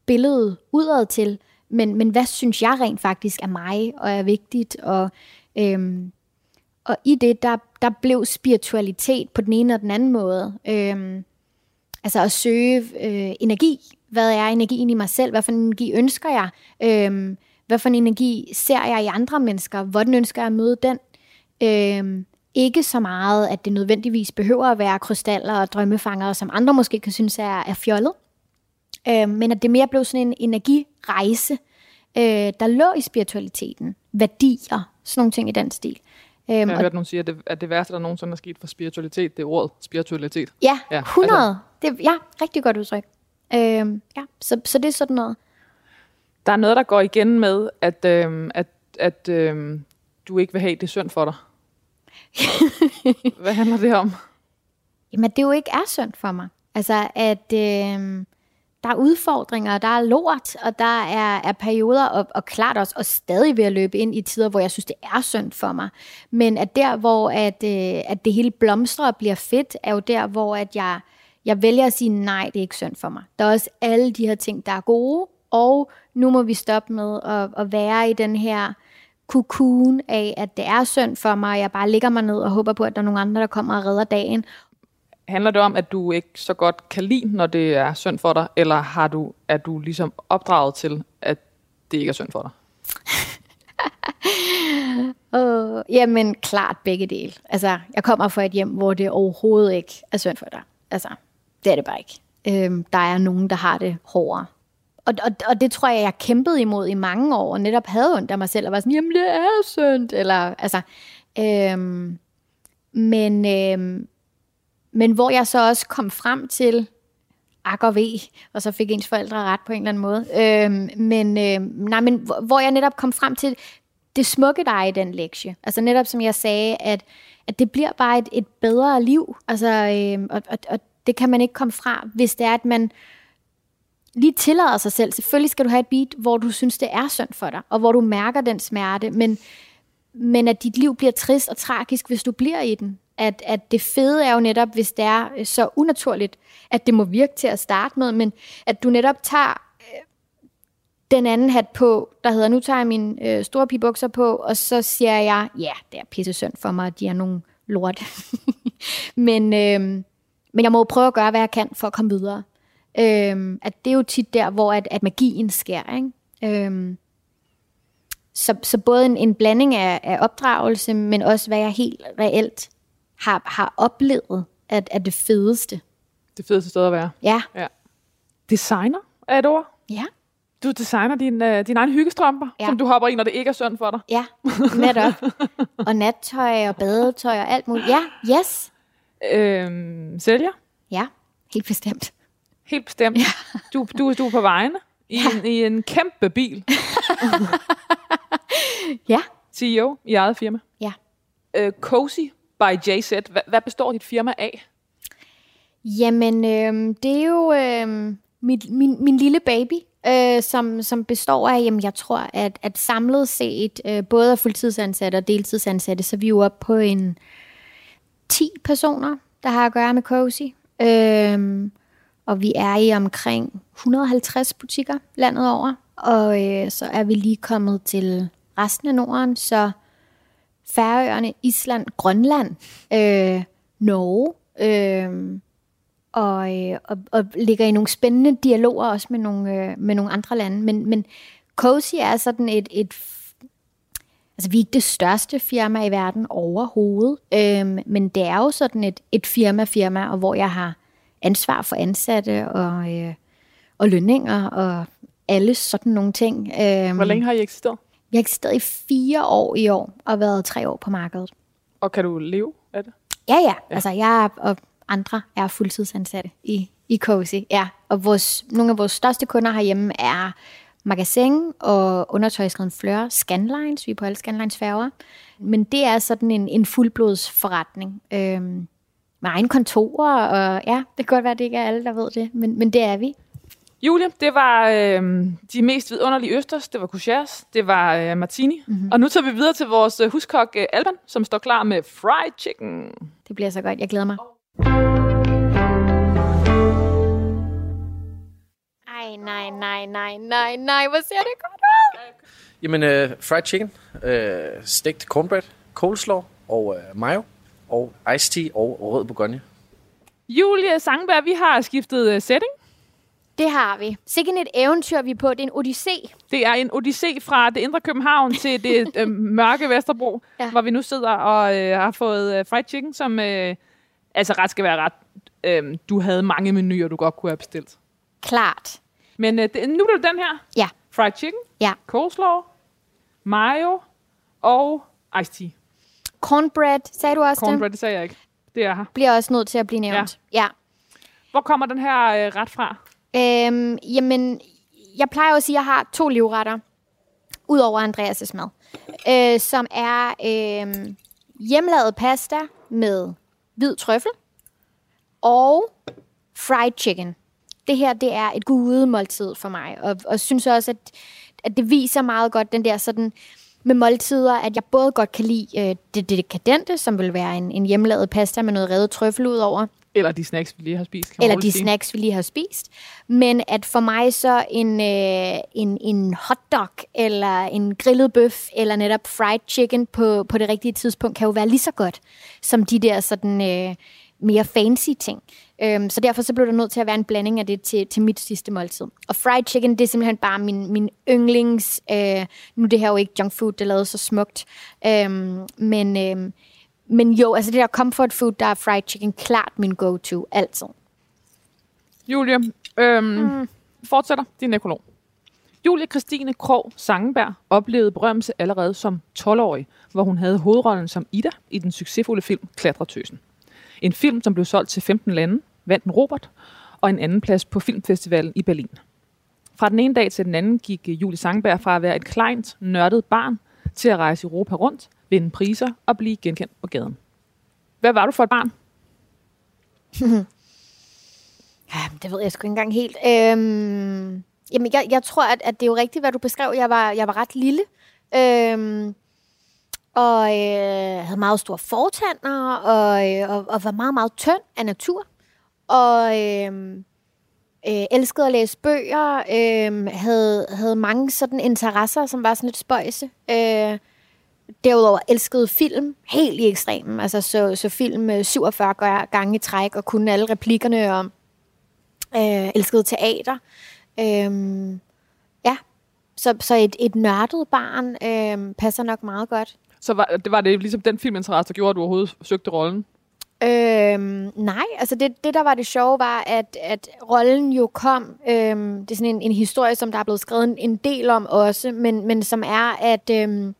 billedet udad til, men, men hvad synes jeg rent faktisk er mig og er vigtigt. Og, øhm, og i det, der, der blev spiritualitet på den ene og den anden måde. Øhm, altså at søge øh, energi. Hvad er energien i mig selv? Hvad for en energi ønsker jeg? Øhm, hvad for en energi ser jeg i andre mennesker? Hvordan ønsker jeg at møde den? Øhm, ikke så meget, at det nødvendigvis behøver at være krystaller og drømmefangere, som andre måske kan synes er, er fjollet. Øhm, men at det mere blev sådan en energirejse, øh, der lå i spiritualiteten. Værdier, sådan nogle ting i den stil. Jeg Øhm, har og, hørt nogen sige, at det, at det værste, der nogensinde er sket for spiritualitet, det er ordet spiritualitet. ja, Ja, 100. Altså. Det, ja, rigtig godt udtryk. Øhm, ja, så, så det er sådan noget. Der er noget, der går igen med, at, øhm, at, at øhm, du ikke vil have, det synd for dig. Hvad handler det om? Jamen, det jo ikke er synd for mig. Altså, at øh, der er udfordringer, der er lort, og der er, er perioder, og, og klart også, og stadig ved at løbe ind i tider, hvor jeg synes, det er synd for mig. Men at der, hvor at, øh, at det hele blomstrer og bliver fedt, er jo der, hvor at jeg, jeg vælger at sige, nej, det er ikke synd for mig. Der er også alle de her ting, der er gode, og nu må vi stoppe med at, at være i den her kukun af, at det er synd for mig, og jeg bare ligger mig ned og håber på, at der er nogle andre, der kommer og redder dagen. Handler det om, at du ikke så godt kan lide, når det er synd for dig, eller har du, er du ligesom opdraget til, at det ikke er synd for dig? Uh, jamen, klart begge dele. Altså, jeg kommer fra et hjem, hvor det overhovedet ikke er synd for dig. Altså, det er det bare ikke. Øhm, der er nogen, der har det hårdere. Og, og, og det tror jeg, jeg kæmpede imod i mange år, og netop havde ondt af mig selv, og var sådan, jamen det er synd, eller altså, øhm, men, øhm, men hvor jeg så også kom frem til, ak og ved, og så fik ens forældre ret på en eller anden måde, øhm, men, øh, nej, men hvor- hvor jeg netop kom frem til, det smukke der er i den lektie. Altså netop som jeg sagde, at, at det bliver bare et, et bedre liv. Altså, øh, og, og, og det kan man ikke komme fra, hvis det er, at man lige tillader sig selv. Selvfølgelig skal du have et beat, hvor du synes, det er synd for dig, og hvor du mærker den smerte, men, men at dit liv bliver trist og tragisk, hvis du bliver i den. At, at det fede er jo netop, hvis det er øh, så unaturligt, at det må virke til at starte med, men at du netop tager øh, den anden hat på, der hedder, nu tager jeg mine øh, store pigebukser på, og så siger jeg, ja, det er pisse synd for mig, at de er nogle lort. men, øh, men jeg må jo prøve at gøre, hvad jeg kan for at komme videre. Øh, at det er jo tit der, hvor at, at magien sker. Ikke? Øh, så, så både en, en blanding af, af opdragelse, men også hvad jeg helt reelt har, har oplevet, at, at det fedeste. Det fedeste sted at være. Ja, Ja. Designer er et ord. ja, Du designer din, øh, din egen hyggestrømper, ja. Som du hopper i, når det ikke er synd for dig. ja, netop. og nattøj og badetøj og alt muligt. Ja, yes. Øhm, sælger, Ja, helt bestemt. helt bestemt. Ja. Du, du, du er på vejene i, ja. en, i en kæmpe bil. Ja, CEO i eget firma. ja. Øh, Cozy by JZ. Hvad, hvad består dit firma af? Jamen, øh, det er jo øh, mit, min, min lille baby, øh, som, som består af, jamen jeg tror, at, at samlet set, øh, både af fuldtidsansatte og deltidsansatte, så er vi jo oppe på en 10 personer, der har at gøre med Cozy. Øh, og vi er i omkring 150 butikker landet over. Og øh, så er vi lige kommet til resten af Norden, så Færøerne, Island, Grønland, øh, Norge, øh, og, øh, og, og ligger i nogle spændende dialoger også med nogle, øh, med nogle andre lande. Men, men Cozy er sådan et, et... Altså, vi er ikke det største firma i verden overhovedet, øh, men det er jo sådan et, et firma-firma, og hvor jeg har ansvar for ansatte og, øh, og lønninger og alle sådan nogle ting. Øh, Hvor længe har I eksisteret? Vi har eksisteret i fire år i år og været tre år på markedet. Og kan du leve af det? Ja, ja. Altså, jeg og andre er fuldtidsansatte i, i Cozy. Ja. Og vores, nogle af vores største kunder herhjemme er Magasin og undertøjsreden Fleur, Scanlines. Vi er på alle Scanlines færger. Men det er sådan en, en fuldblods forretning. Øhm, med egen kontor, og ja, det kan godt være, at det ikke er alle, der ved det, men, men det er vi. Julie, det var øh, de mest vidunderlige østers. Det var couchers, det var øh, martini. Mm-hmm. Og nu tager vi videre til vores øh, huskok øh, Alban, som står klar med fried chicken. Det bliver så godt. Jeg glæder mig. Ej, nej, nej, nej, nej, nej. Hvor ser det godt ud? Jamen, uh, fried chicken, uh, stegt cornbread, coleslaw og uh, mayo, og iced tea og rød bourgogne. Julie Sangberg, vi har skiftet øh, setting. Det har vi. Sikken et eventyr, vi er på. Det er en odyssé. Det er en odyssé fra det indre København til det øh, mørke Vesterbro. Ja. hvor vi nu sidder og øh, har fået øh, fried chicken, som øh, altså ret skal være ret. Øh, du havde mange menuer, du godt kunne have bestilt. Klart. Men øh, det, nu er det den her. Ja, Fried chicken, ja. coleslaw, mayo og iced tea. Cornbread, sagde du også Cornbread, det? det sagde jeg ikke. Det er her. Bliver også nødt til at blive nævnt. Ja. ja. Hvor kommer den her øh, ret fra? Øhm, jamen, jeg plejer at sige, at jeg har to livretter, udover Andreas' mad, øh, som er øh, hjemmelavet pasta med hvid trøffel og fried chicken. Det her, det er et gudemåltid for mig, og, og synes også, at, at det viser meget godt den der sådan med måltider, at jeg både godt kan lide øh, det, det dekadente, som vil være en, en hjemmelavet pasta med noget revet trøffel ud over, eller de snacks, vi lige har spist. kan eller de sige. snacks, vi lige har spist. Men at for mig så en, øh, en, en hotdog, eller en grillet bøf, eller netop fried chicken på, på det rigtige tidspunkt, kan jo være lige så godt, som de der sådan øh, mere fancy ting. Øhm, så derfor så blev der nødt til at være en blanding af det til, til mit sidste måltid. Og fried chicken, det er simpelthen bare min, min yndlings... Øh, nu er det her jo ikke junk food, det er lavet så smukt. Øhm, men... Øh, men jo, altså det der comfort food, der er fried chicken klart min go-to, altid. Julie, øhm, mm. fortsætter din nekrolog. Julie Christine Krog Sangenberg oplevede berømmelse allerede som 12-årig, hvor hun havde hovedrollen som Ida i den succesfulde film Klatretøsen. En film, som blev solgt til 15 lande, vandt en Robert og en anden plads på filmfestivalen i Berlin. Fra den ene dag til den anden gik Julie Sangenberg fra at være et kleint, nørdet barn til at rejse Europa rundt, vinde priser og blive genkendt på gaden. Hvad var du for et barn? Ja, det ved jeg sgu ikke engang helt. Øhm, jamen, jeg, jeg tror, at, at det er jo rigtigt, hvad du beskrev. Jeg var, jeg var ret lille. Øhm, og øh, havde meget store fortænder, og, øh, og, og var meget, meget tynd af natur. Og øh, øh, elskede at læse bøger, øh, havde, havde mange sådan interesser, som var sådan lidt spøjse. Øh, derudover elskede film helt i ekstremen. Altså så, så film øh, 47 gange i træk, og kunne alle replikkerne, og øh, elskede teater. Øh, ja, så, så et, et nørdet barn øh, passer nok meget godt. Så var det, var det ligesom den filminteresse, der gjorde, at du overhovedet søgte rollen? Øhm, nej, altså det, det, der var det sjove, var, at, at rollen jo kom, øhm, det er sådan en, en historie, som der er blevet skrevet en, en del om også, men, men som er, at øhm,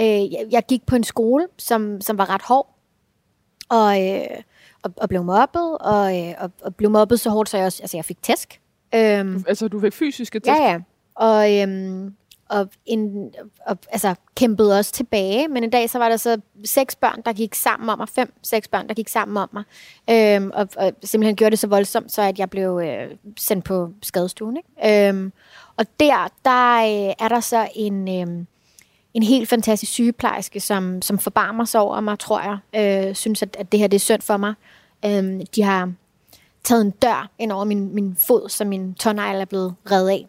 øh, jeg, jeg gik på en skole, som, som var ret hård, og, øh, og, og blev mobbet, og, øh, og, og blev mobbet så hårdt, så jeg også, altså jeg fik tæsk. Øhm, Altså, du fik fysiske test. Ja, ja. Og, øhm, og, en, og altså, kæmpede også tilbage. Men en dag, så var der så seks børn, der gik sammen om mig. Fem, seks børn, der gik sammen om mig. Øhm, og, og simpelthen gjorde det så voldsomt, så at jeg blev øh, sendt på skadestuen. Ikke? Øhm, og der, der øh, er der så en... Øh, en helt fantastisk sygeplejerske, som, som forbarmer sig over mig, tror jeg. Øh, synes, at, at det her det er synd for mig. Øh, de har taget en dør ind over min, min fod, så min tånegl er blevet reddet af.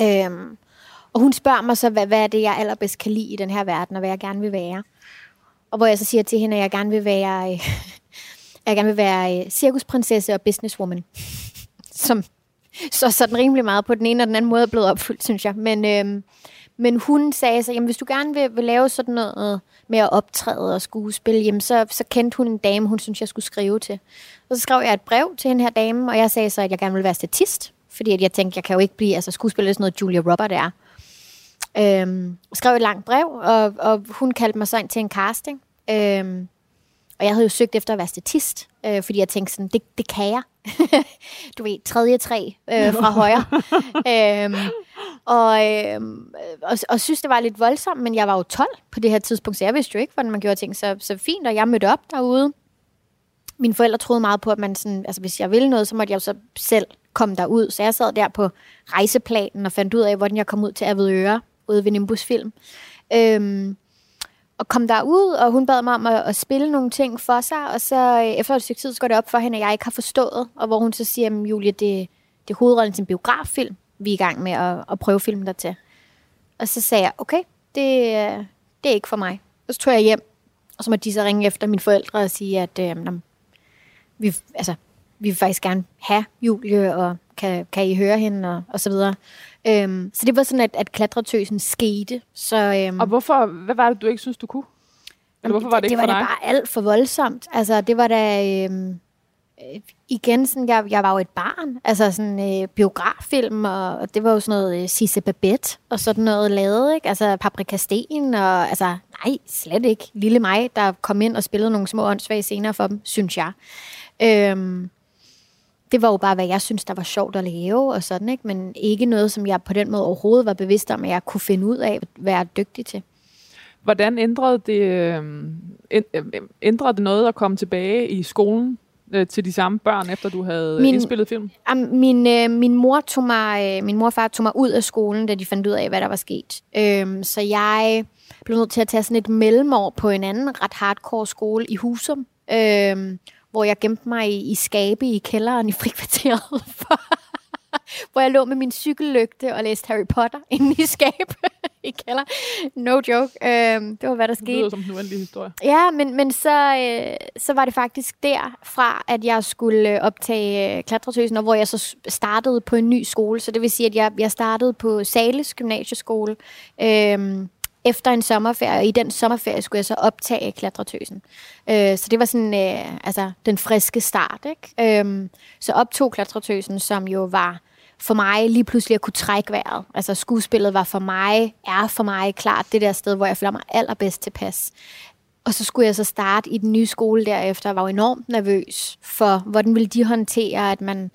Øh, og hun spørger mig så, hvad, hvad er det, jeg allerbedst kan lide i den her verden, og hvad jeg gerne vil være. Og hvor jeg så siger til hende, at jeg gerne vil være, øh, jeg gerne vil være øh, cirkusprinsesse og businesswoman. Som så sådan rimelig meget på den ene og den anden måde er blevet opfyldt, synes jeg. Men, øh, men hun sagde så, jamen hvis du gerne vil, vil lave sådan noget med at optræde og skuespil, jamen så, så kendte hun en dame, hun synes, jeg skulle skrive til. Og så skrev jeg et brev til den her dame, og jeg sagde så, at jeg gerne ville være statist, fordi at jeg tænkte, jeg kan jo ikke blive, altså skuespiller sådan noget Julia Robert er. Øhm, skrev et langt brev, og, og hun kaldte mig så ind til en casting. Øhm, og jeg havde jo søgt efter at være statist, øh, fordi jeg tænkte sådan, det, det kan jeg. du ved, tredje træ øh, fra højre. øhm, og, øhm, og, og synes, det var lidt voldsomt, men jeg var jo 12 på det her tidspunkt, så jeg vidste jo ikke, hvordan man gjorde ting. Så, så fint, og jeg mødte op derude. Mine forældre troede meget på, at man sådan, altså hvis jeg ville noget, så måtte jeg jo så selv komme derud. Så jeg sad der på rejseplanen og fandt ud af, hvordan jeg kom ud til Avedøre, ude ved Nimbus Film. Øhm, og kom derud, og hun bad mig om at, at spille nogle ting for sig, og så øh, efter et stykke tid, så går det op for hende, at jeg ikke har forstået, og hvor hun så siger, at Julie, det, det er hovedrollen til en biograffilm, vi er i gang med at, at prøve filmen der til. Og så sagde jeg, okay, det, øh, det er ikke for mig. Og så tog jeg hjem, og så måtte de så ringe efter mine forældre og sige, at øh, nå, vi, altså, vi vil faktisk gerne have Julie, og kan, kan I høre hende, og, og så videre. Øhm, så det var sådan, at, at klatretøsen skete. Så, øhm, Og hvorfor, hvad var det, du ikke synes, du kunne? Eller hvorfor var det, det ikke var for da dig? bare alt for voldsomt. Altså, det var da... Øhm, øh, igen, sådan, jeg, jeg var jo et barn. Altså sådan øh, biograffilm, og, og det var jo sådan noget øh, Sisse Babette, og sådan noget lavet, ikke? Altså Paprika Sten, og altså, Nej, slet ikke. Lille mig, der kom ind og spillede nogle små åndssvage scener for dem, synes jeg. Øhm, det var jo bare, hvad jeg synes, der var sjovt at lave og sådan, ikke? men ikke noget, som jeg på den måde overhovedet var bevidst om, at jeg kunne finde ud af at være dygtig til. Hvordan ændrede det, øh, ændrede det noget at komme tilbage i skolen øh, til de samme børn, efter du havde min, indspillet film? Um, min, øh, min mor tog mig, øh, min mor og far tog mig ud af skolen, da de fandt ud af, hvad der var sket. Øhm, så jeg blev nødt til at tage sådan et mellemår på en anden ret hardcore skole i Husum. Øhm, hvor jeg gemte mig i, i skabe i kælderen i frikvarteret, for, hvor jeg lå med min cykellygte og læste Harry Potter inde i skab i kælder. No joke. Øhm, det var, hvad der skete. Det lyder som en uendelig historie. Ja, men, men så, øh, så var det faktisk derfra, at jeg skulle øh, optage øh, klatretøsen, og hvor jeg så startede på en ny skole. Så det vil sige, at jeg, jeg startede på Sales Gymnasieskole. Øh, efter en sommerferie, og i den sommerferie skulle jeg så optage klatretøsen. Øh, så det var sådan, øh, altså, den friske start, ikke? Øh, så optog klatretøsen, som jo var for mig lige pludselig at kunne trække vejret. Altså skuespillet var for mig, er for mig klart det der sted, hvor jeg føler mig allerbedst tilpas. Og så skulle jeg så starte i den nye skole derefter, og var jo enormt nervøs for, hvordan ville de håndtere, at man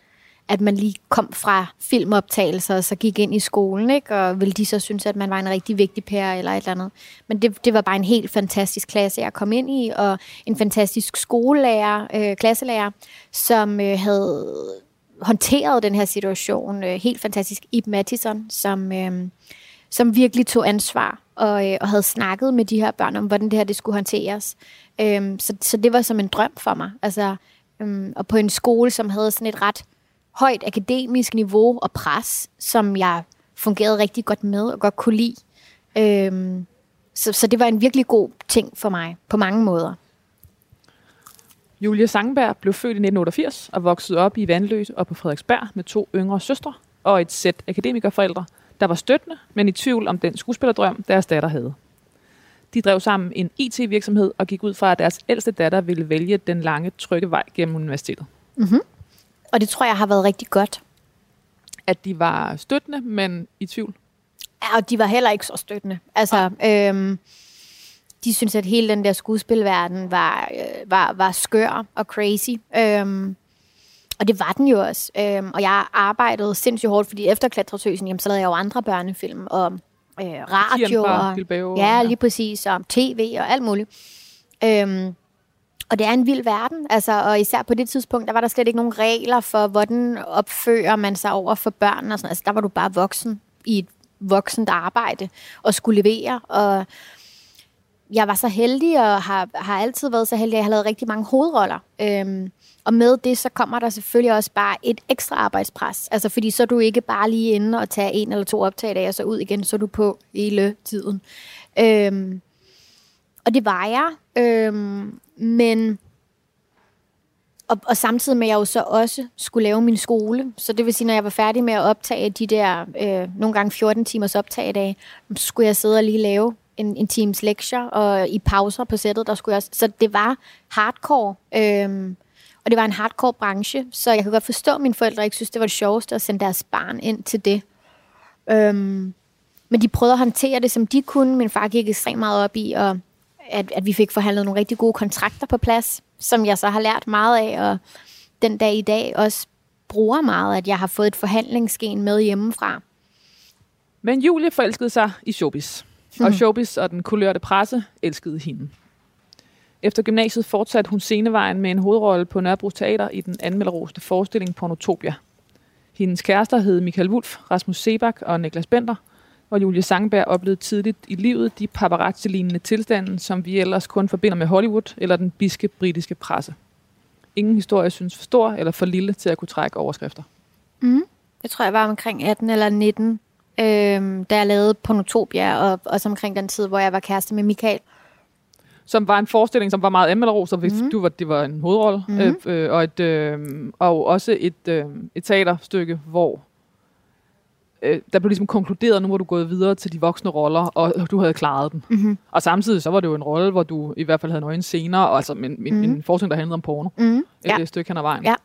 at man lige kom fra filmoptagelser og så gik ind i skolen, ikke? og ville de så synes, at man var en rigtig vigtig pære eller et eller andet. Men det, det var bare en helt fantastisk klasse, jeg kom ind i, og en fantastisk skolelærer, øh, klasselærer, som øh, havde håndteret den her situation. Øh, helt fantastisk. Ib Mattison, som, øh, som virkelig tog ansvar og, øh, og havde snakket med de her børn om, hvordan det her det skulle håndteres. Øh, så, så det var som en drøm for mig. Altså, øh, og på en skole, som havde sådan et ret højt akademisk niveau og pres, som jeg fungerede rigtig godt med og godt kunne lide. Øhm, så, så det var en virkelig god ting for mig på mange måder. Julia Sangberg blev født i 1988 og voksede op i Vandløs og på Frederiksberg med to yngre søstre og et sæt akademikerforældre, der var støttende, men i tvivl om den skuespillerdrøm, deres datter havde. De drev sammen en IT-virksomhed og gik ud fra, at deres ældste datter ville vælge den lange, trygge vej gennem universitetet. Mm-hmm. Og det tror jeg har været rigtig godt. At de var støttende, men i tvivl? Ja, og de var heller ikke så støttende. Altså, ja. øhm, de synes, at hele den der skuespilverden var, øh, var, var skør og crazy. Øhm, og det var den jo også. Øhm, og jeg arbejdede sindssygt hårdt, fordi efter Klatretøsen, jamen, så lavede jeg jo andre børnefilm og øh, radio. Og, Bilbao, ja, lige præcis. Og tv og alt muligt. Øhm, og det er en vild verden, altså, og især på det tidspunkt, der var der slet ikke nogen regler for, hvordan opfører man sig over for børn og sådan Altså, der var du bare voksen i et voksent arbejde og skulle levere, og jeg var så heldig og har, har altid været så heldig, at jeg har lavet rigtig mange hovedroller. Øhm, og med det, så kommer der selvfølgelig også bare et ekstra arbejdspres. Altså, fordi så er du ikke bare lige inde og tage en eller to optag af, og så ud igen, så er du på hele tiden. Øhm, og det var jeg. Øhm, men og, og samtidig med, at jeg jo så også skulle lave min skole. Så det vil sige, når jeg var færdig med at optage de der øh, nogle gange 14 timers optag så skulle jeg sidde og lige lave en, en times lektier, og i pauser på sættet, der skulle jeg også, Så det var hardcore, øhm, og det var en hardcore branche, så jeg kan godt forstå, at mine forældre ikke synes, det var det sjoveste at sende deres barn ind til det. Øhm, men de prøvede at håndtere det, som de kunne. Min far gik ekstremt meget op i at at, at vi fik forhandlet nogle rigtig gode kontrakter på plads, som jeg så har lært meget af, og den dag i dag også bruger meget, at jeg har fået et forhandlingsgen med hjemmefra. Men Julie forelskede sig i showbiz, og hmm. showbiz og den kulørte presse elskede hende. Efter gymnasiet fortsatte hun scenevejen med en hovedrolle på Nørrebro Teater i den anmelderoste forestilling Pornotopia. Hendes kærester hed Michael Wulf, Rasmus Sebak og Niklas Bender – hvor Julie Sangberg oplevede tidligt i livet de paparazzi-lignende tilstande, som vi ellers kun forbinder med Hollywood eller den biske britiske presse. Ingen historie synes for stor eller for lille til at kunne trække overskrifter. Mm. Jeg tror, jeg var omkring 18 eller 19, øhm, da jeg lavede Pornotopia, og også omkring den tid, hvor jeg var kæreste med Michael. Som var en forestilling, som var meget anmelderro, så mm. du var, det var en hovedrolle, mm. øh, øh, og, et, øh, og også et, øh, et teaterstykke, hvor øh, der blev ligesom konkluderet, nu var du gået videre til de voksne roller, og du havde klaret dem. Mm-hmm. Og samtidig så var det jo en rolle, hvor du i hvert fald havde nøgen scener, og altså en, mm-hmm. en forskning, der handlede om porno. Mm-hmm. Et ja. stykke hen ad vejen. Ja.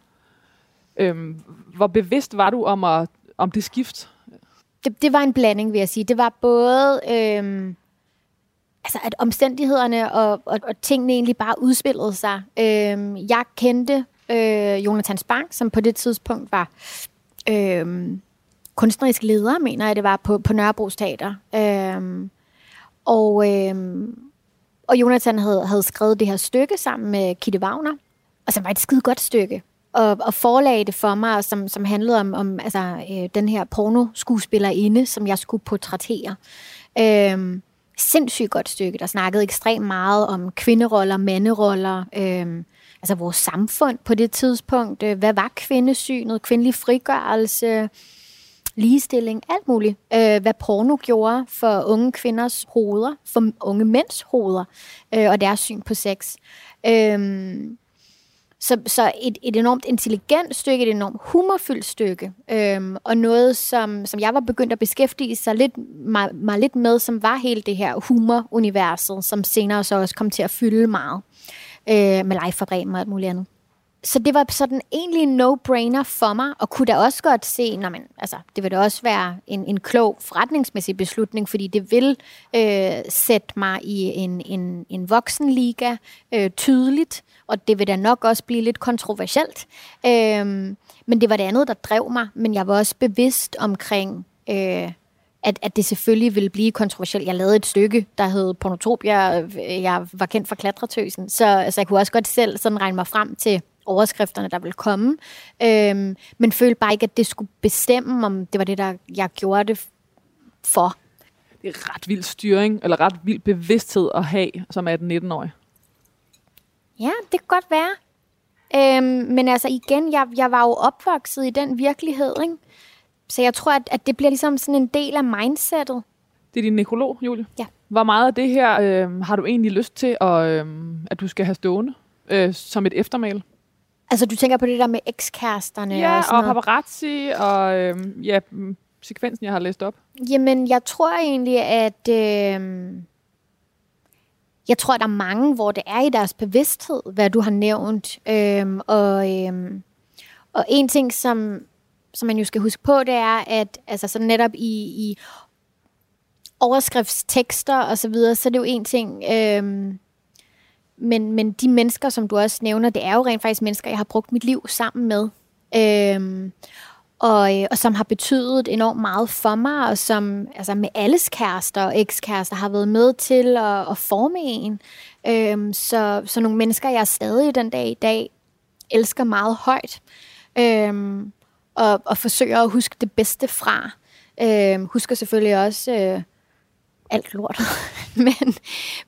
Øhm, hvor bevidst var du om, at, om det skift? Det, det var en blanding, vil jeg sige. Det var både... Øhm altså, at omstændighederne og, og, og tingene egentlig bare udspillede sig. Øhm, jeg kendte øh, Jonathan Spang, som på det tidspunkt var øhm, kunstnerisk leder, mener jeg det var, på, på Nørrebro Teater. Øhm, og, øhm, og Jonathan havde, havde skrevet det her stykke sammen med Kitte Wagner, og som var et skide godt stykke. Og, og forlagde det for mig, som, som handlede om, om altså, øh, den her pornoskuespillerinde, som jeg skulle portrættere. Øhm, sindssygt godt stykke, der snakkede ekstremt meget om kvinderoller, manderoller, øhm, altså vores samfund på det tidspunkt. Øh, hvad var kvindesynet, kvindelig frigørelse, ligestilling, alt muligt. Øh, hvad porno gjorde for unge kvinders hoveder, for unge mænds hoveder, øh, og deres syn på sex. Øh, så, så et, et enormt intelligent stykke, et enormt humorfyldt stykke, øhm, og noget, som, som jeg var begyndt at beskæftige sig lidt, mig, mig lidt med, som var hele det her humoruniverset, som senere så også kom til at fylde meget øh, med live fra og alt muligt andet så det var sådan egentlig en no-brainer for mig, og kunne da også godt se, når man, altså, det vil da også være en, en klog forretningsmæssig beslutning, fordi det vil øh, sætte mig i en, en, en voksenliga øh, tydeligt, og det vil da nok også blive lidt kontroversielt. Øh, men det var det andet, der drev mig, men jeg var også bevidst omkring... Øh, at, at det selvfølgelig ville blive kontroversielt. Jeg lavede et stykke, der hed Pornotopia. Jeg var kendt for klatretøsen, så altså, jeg kunne også godt selv sådan regne mig frem til overskrifterne, der ville komme. Øhm, men følte bare ikke, at det skulle bestemme, om det var det, der jeg gjorde det for. Det er ret vild styring, eller ret vild bevidsthed at have som 18-19-årig. Ja, det kan godt være. Øhm, men altså igen, jeg, jeg var jo opvokset i den virkelighed, ikke? Så jeg tror, at, at det bliver ligesom sådan en del af mindsetet. Det er din nekrolog, Julie? Ja. Hvor meget af det her øh, har du egentlig lyst til, at, øh, at du skal have stående øh, som et eftermæl? Altså, du tænker på det der med ekskæresterne ja, og sådan og noget? paparazzi og øh, ja, mm, sekvensen, jeg har læst op. Jamen, jeg tror egentlig, at... Øh, jeg tror, at der er mange, hvor det er i deres bevidsthed, hvad du har nævnt. Øhm, og, øhm, og en ting, som, som man jo skal huske på, det er, at altså, så netop i, i overskriftstekster og så videre, så er det jo en ting, øhm, men, men de mennesker, som du også nævner, det er jo rent faktisk mennesker, jeg har brugt mit liv sammen med. Øhm, og, øh, og som har betydet enormt meget for mig, og som altså med alles kærester og ekskærester har været med til at, at forme en. Øhm, så, så nogle mennesker, jeg stadig den dag i dag elsker meget højt, øhm, og, og forsøger at huske det bedste fra. Øhm, husker selvfølgelig også øh, alt lort, men,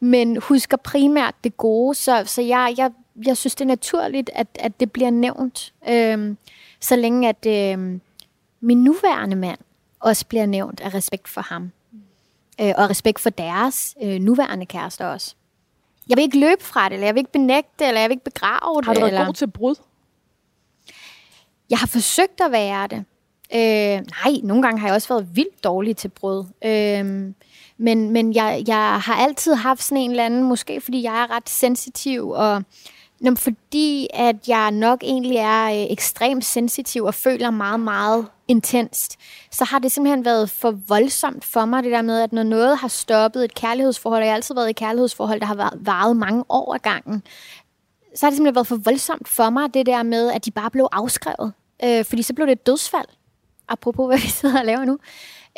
men husker primært det gode, så, så jeg, jeg, jeg synes, det er naturligt, at, at det bliver nævnt, øhm, så længe at øhm, min nuværende mand også bliver nævnt af respekt for ham, øh, og respekt for deres øh, nuværende kærester også. Jeg vil ikke løbe fra det, eller jeg vil ikke benægte det, eller jeg vil ikke begrave det. Har du været eller... god til brud? Jeg har forsøgt at være det. Øh, nej, nogle gange har jeg også været vildt dårlig til brød. Øh, men men jeg, jeg har altid haft sådan en eller anden, måske fordi jeg er ret sensitiv, og jamen, fordi at jeg nok egentlig er øh, ekstremt sensitiv og føler meget, meget intenst, så har det simpelthen været for voldsomt for mig, det der med, at når noget har stoppet et kærlighedsforhold, og jeg har altid været i et kærlighedsforhold, der har varet mange år ad gangen, så har det simpelthen været for voldsomt for mig, det der med, at de bare blev afskrevet. Øh, fordi så blev det et dødsfald, apropos hvad vi sidder og laver nu.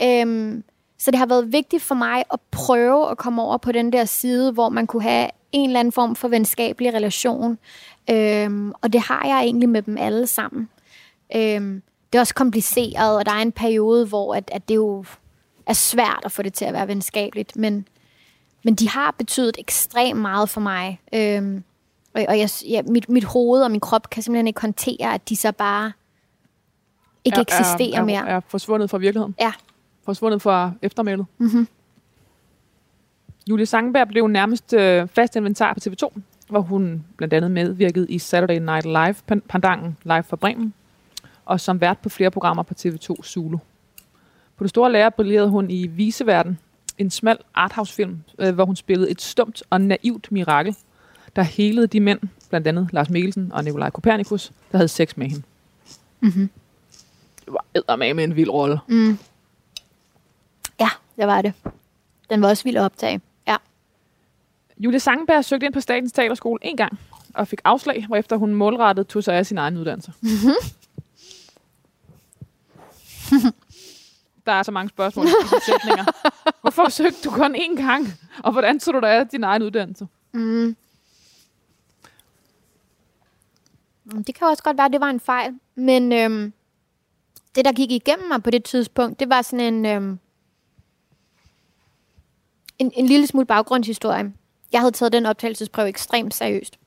Øh, så det har været vigtigt for mig at prøve at komme over på den der side, hvor man kunne have en eller anden form for venskabelig relation. Øhm, og det har jeg egentlig med dem alle sammen. Øhm, det er også kompliceret, og der er en periode, hvor at, at det jo er svært at få det til at være venskabeligt. Men, men de har betydet ekstremt meget for mig. Øhm, og og jeg, ja, mit, mit hoved og min krop kan simpelthen ikke håndtere, at de så bare ikke er, eksisterer er, er, mere. Er forsvundet fra virkeligheden? Ja. Forsvundet fra eftermælet? Mm-hmm. Julie Sangberg blev nærmest øh, fast inventar på TV2, hvor hun blandt andet medvirkede i Saturday Night Live, pandangen Live fra Bremen, og som vært på flere programmer på TV2 Zulu. På det store lærer brillerede hun i Viseverden, en smal arthouse-film, øh, hvor hun spillede et stumt og naivt mirakel, der helede de mænd, blandt andet Lars Mikkelsen og Nikolaj Kopernikus, der havde sex med hende. Mm-hmm. Det var eddermame med en vild rolle. Mm. Det var det. Den var også vild at optage. Ja. Julie Sangenberg søgte ind på Statens Teaterskole en gang og fik afslag, hvorefter hun målrettet tog sig af sin egen uddannelse. Der er så mange spørgsmål i sætninger. Hvorfor søgte du kun én gang? Og hvordan tog du dig af din egen uddannelse? Mm. Det kan også godt være, at det var en fejl. Men øhm, det, der gik igennem mig på det tidspunkt, det var sådan en, øhm, en, en lille smule baggrundshistorie. Jeg havde taget den optagelsesprøve ekstremt seriøst.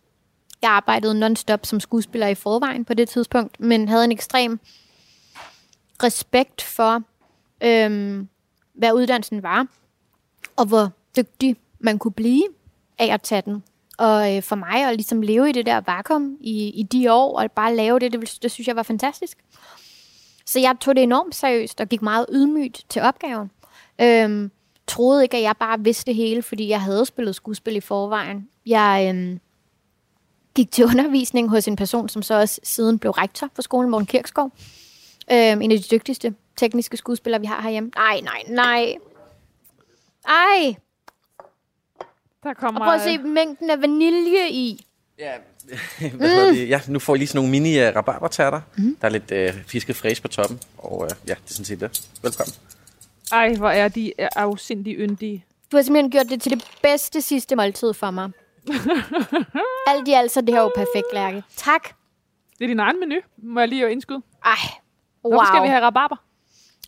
Jeg arbejdede non-stop som skuespiller i forvejen på det tidspunkt, men havde en ekstrem respekt for, øhm, hvad uddannelsen var, og hvor dygtig man kunne blive af at tage den. Og øh, for mig at ligesom leve i det der vakuum i, i de år, og bare lave det, det, det synes jeg var fantastisk. Så jeg tog det enormt seriøst, og gik meget ydmygt til opgaven. Øhm, troede ikke, at jeg bare vidste det hele, fordi jeg havde spillet skuespil i forvejen. Jeg øhm, gik til undervisning hos en person, som så også siden blev rektor på skolen, Morten Kirksgaard. Øhm, en af de dygtigste tekniske skuespillere, vi har herhjemme. Nej, nej, nej. Ej, Der kommer, og prøv at se mængden af vanilje i. Ja, hvad hedder det? ja, nu får I lige sådan nogle mini uh, rabarbertærter. Mm. Der er lidt uh, fisket fræs på toppen, og uh, ja, det er sådan set det. Velkommen. Ej, hvor er de afsindig yndige. Du har simpelthen gjort det til det bedste sidste måltid for mig. Alt i alt, så det her jo perfekt, Lærke. Tak. Det er din egen menu, må jeg lige indskyde. Ej, wow. Hvorfor skal vi have rabarber?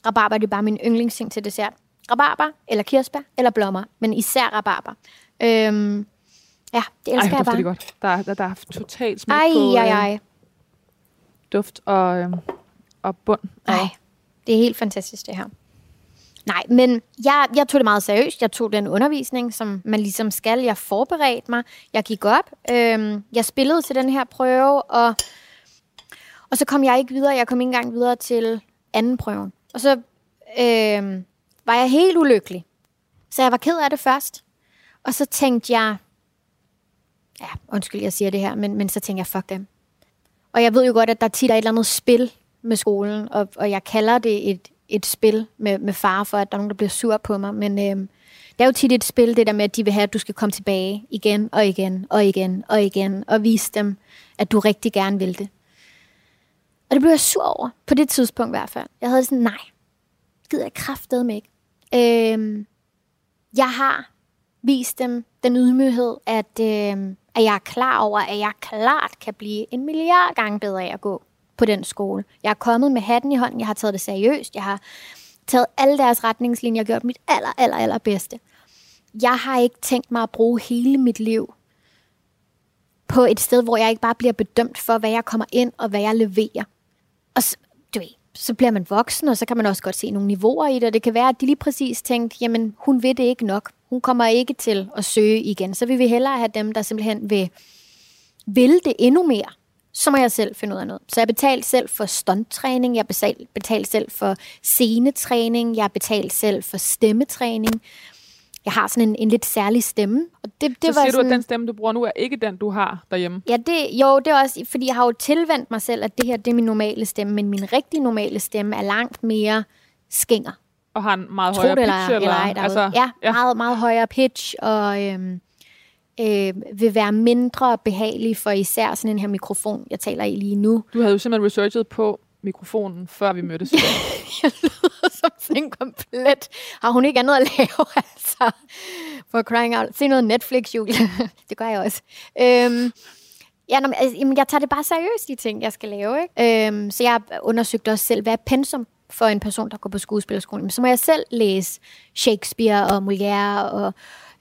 Rabarber det er bare min yndlingsting til dessert. Rabarber, eller kirsebær, eller blommer. Men især rabarber. Øhm, ja, det elsker Ej, jeg bare. de godt. Der, er- der, der er totalt smæk Ej, på ej, øh, ej. duft og, øh, og bund. Ej, det er helt fantastisk, det her. Nej, men jeg, jeg tog det meget seriøst. Jeg tog den undervisning, som man ligesom skal. Jeg forberedte mig. Jeg gik op. Øhm, jeg spillede til den her prøve, og, og så kom jeg ikke videre. Jeg kom ikke engang videre til anden prøven. Og så øhm, var jeg helt ulykkelig. Så jeg var ked af det først. Og så tænkte jeg, ja, undskyld, jeg siger det her, men, men så tænkte jeg, fuck dem. Og jeg ved jo godt, at der tit er et eller andet spil med skolen, og, og jeg kalder det et, et spil med, med far for, at der er nogen, der bliver sur på mig. Men øhm, det er jo tit et spil, det der med, at de vil have, at du skal komme tilbage igen og igen og igen og igen, og vise dem, at du rigtig gerne vil det. Og det blev jeg sur over, på det tidspunkt i hvert fald. Jeg havde sådan, nej, gider jeg kraftedeme ikke. Øhm, jeg har vist dem den ydmyghed, at, øh, at jeg er klar over, at jeg klart kan blive en milliard gange bedre af at gå på den skole. Jeg er kommet med hatten i hånden, jeg har taget det seriøst, jeg har taget alle deres retningslinjer og gjort mit aller, aller, aller bedste. Jeg har ikke tænkt mig at bruge hele mit liv på et sted, hvor jeg ikke bare bliver bedømt for, hvad jeg kommer ind og hvad jeg leverer. Og så, du ved, så bliver man voksen, og så kan man også godt se nogle niveauer i det, og det kan være, at de lige præcis tænkte, jamen, hun ved det ikke nok. Hun kommer ikke til at søge igen. Så vil vi hellere have dem, der simpelthen vil, vil det endnu mere. Så må jeg selv finde ud af noget. Så jeg betalte selv for stunttræning, jeg betalte, selv for scenetræning, jeg betalte selv for stemmetræning. Jeg har sådan en, en lidt særlig stemme. Og det, det Så var siger du, sådan, at den stemme, du bruger nu, er ikke den, du har derhjemme. Ja, det, jo, det er også, fordi jeg har jo tilvendt mig selv, at det her det er min normale stemme, men min rigtig normale stemme er langt mere skænger. Og har en meget Tro højere det pitch? eller, eller ej derude. Altså, ja, ja, meget, meget højere pitch, og øhm, øh, vil være mindre behagelig for især sådan en her mikrofon, jeg taler i lige nu. Du havde jo simpelthen researchet på mikrofonen, før vi mødtes. jeg lyder som sådan en komplet... Har hun ikke andet at lave, altså? For crying out. Se noget Netflix, Julie. det gør jeg også. Øhm, ja, nå, altså, jamen, jeg tager det bare seriøst, de ting, jeg skal lave. Ikke? Øhm, så jeg undersøgte også selv, hvad er pensum for en person, der går på skuespillerskolen. Men så må jeg selv læse Shakespeare og Molière og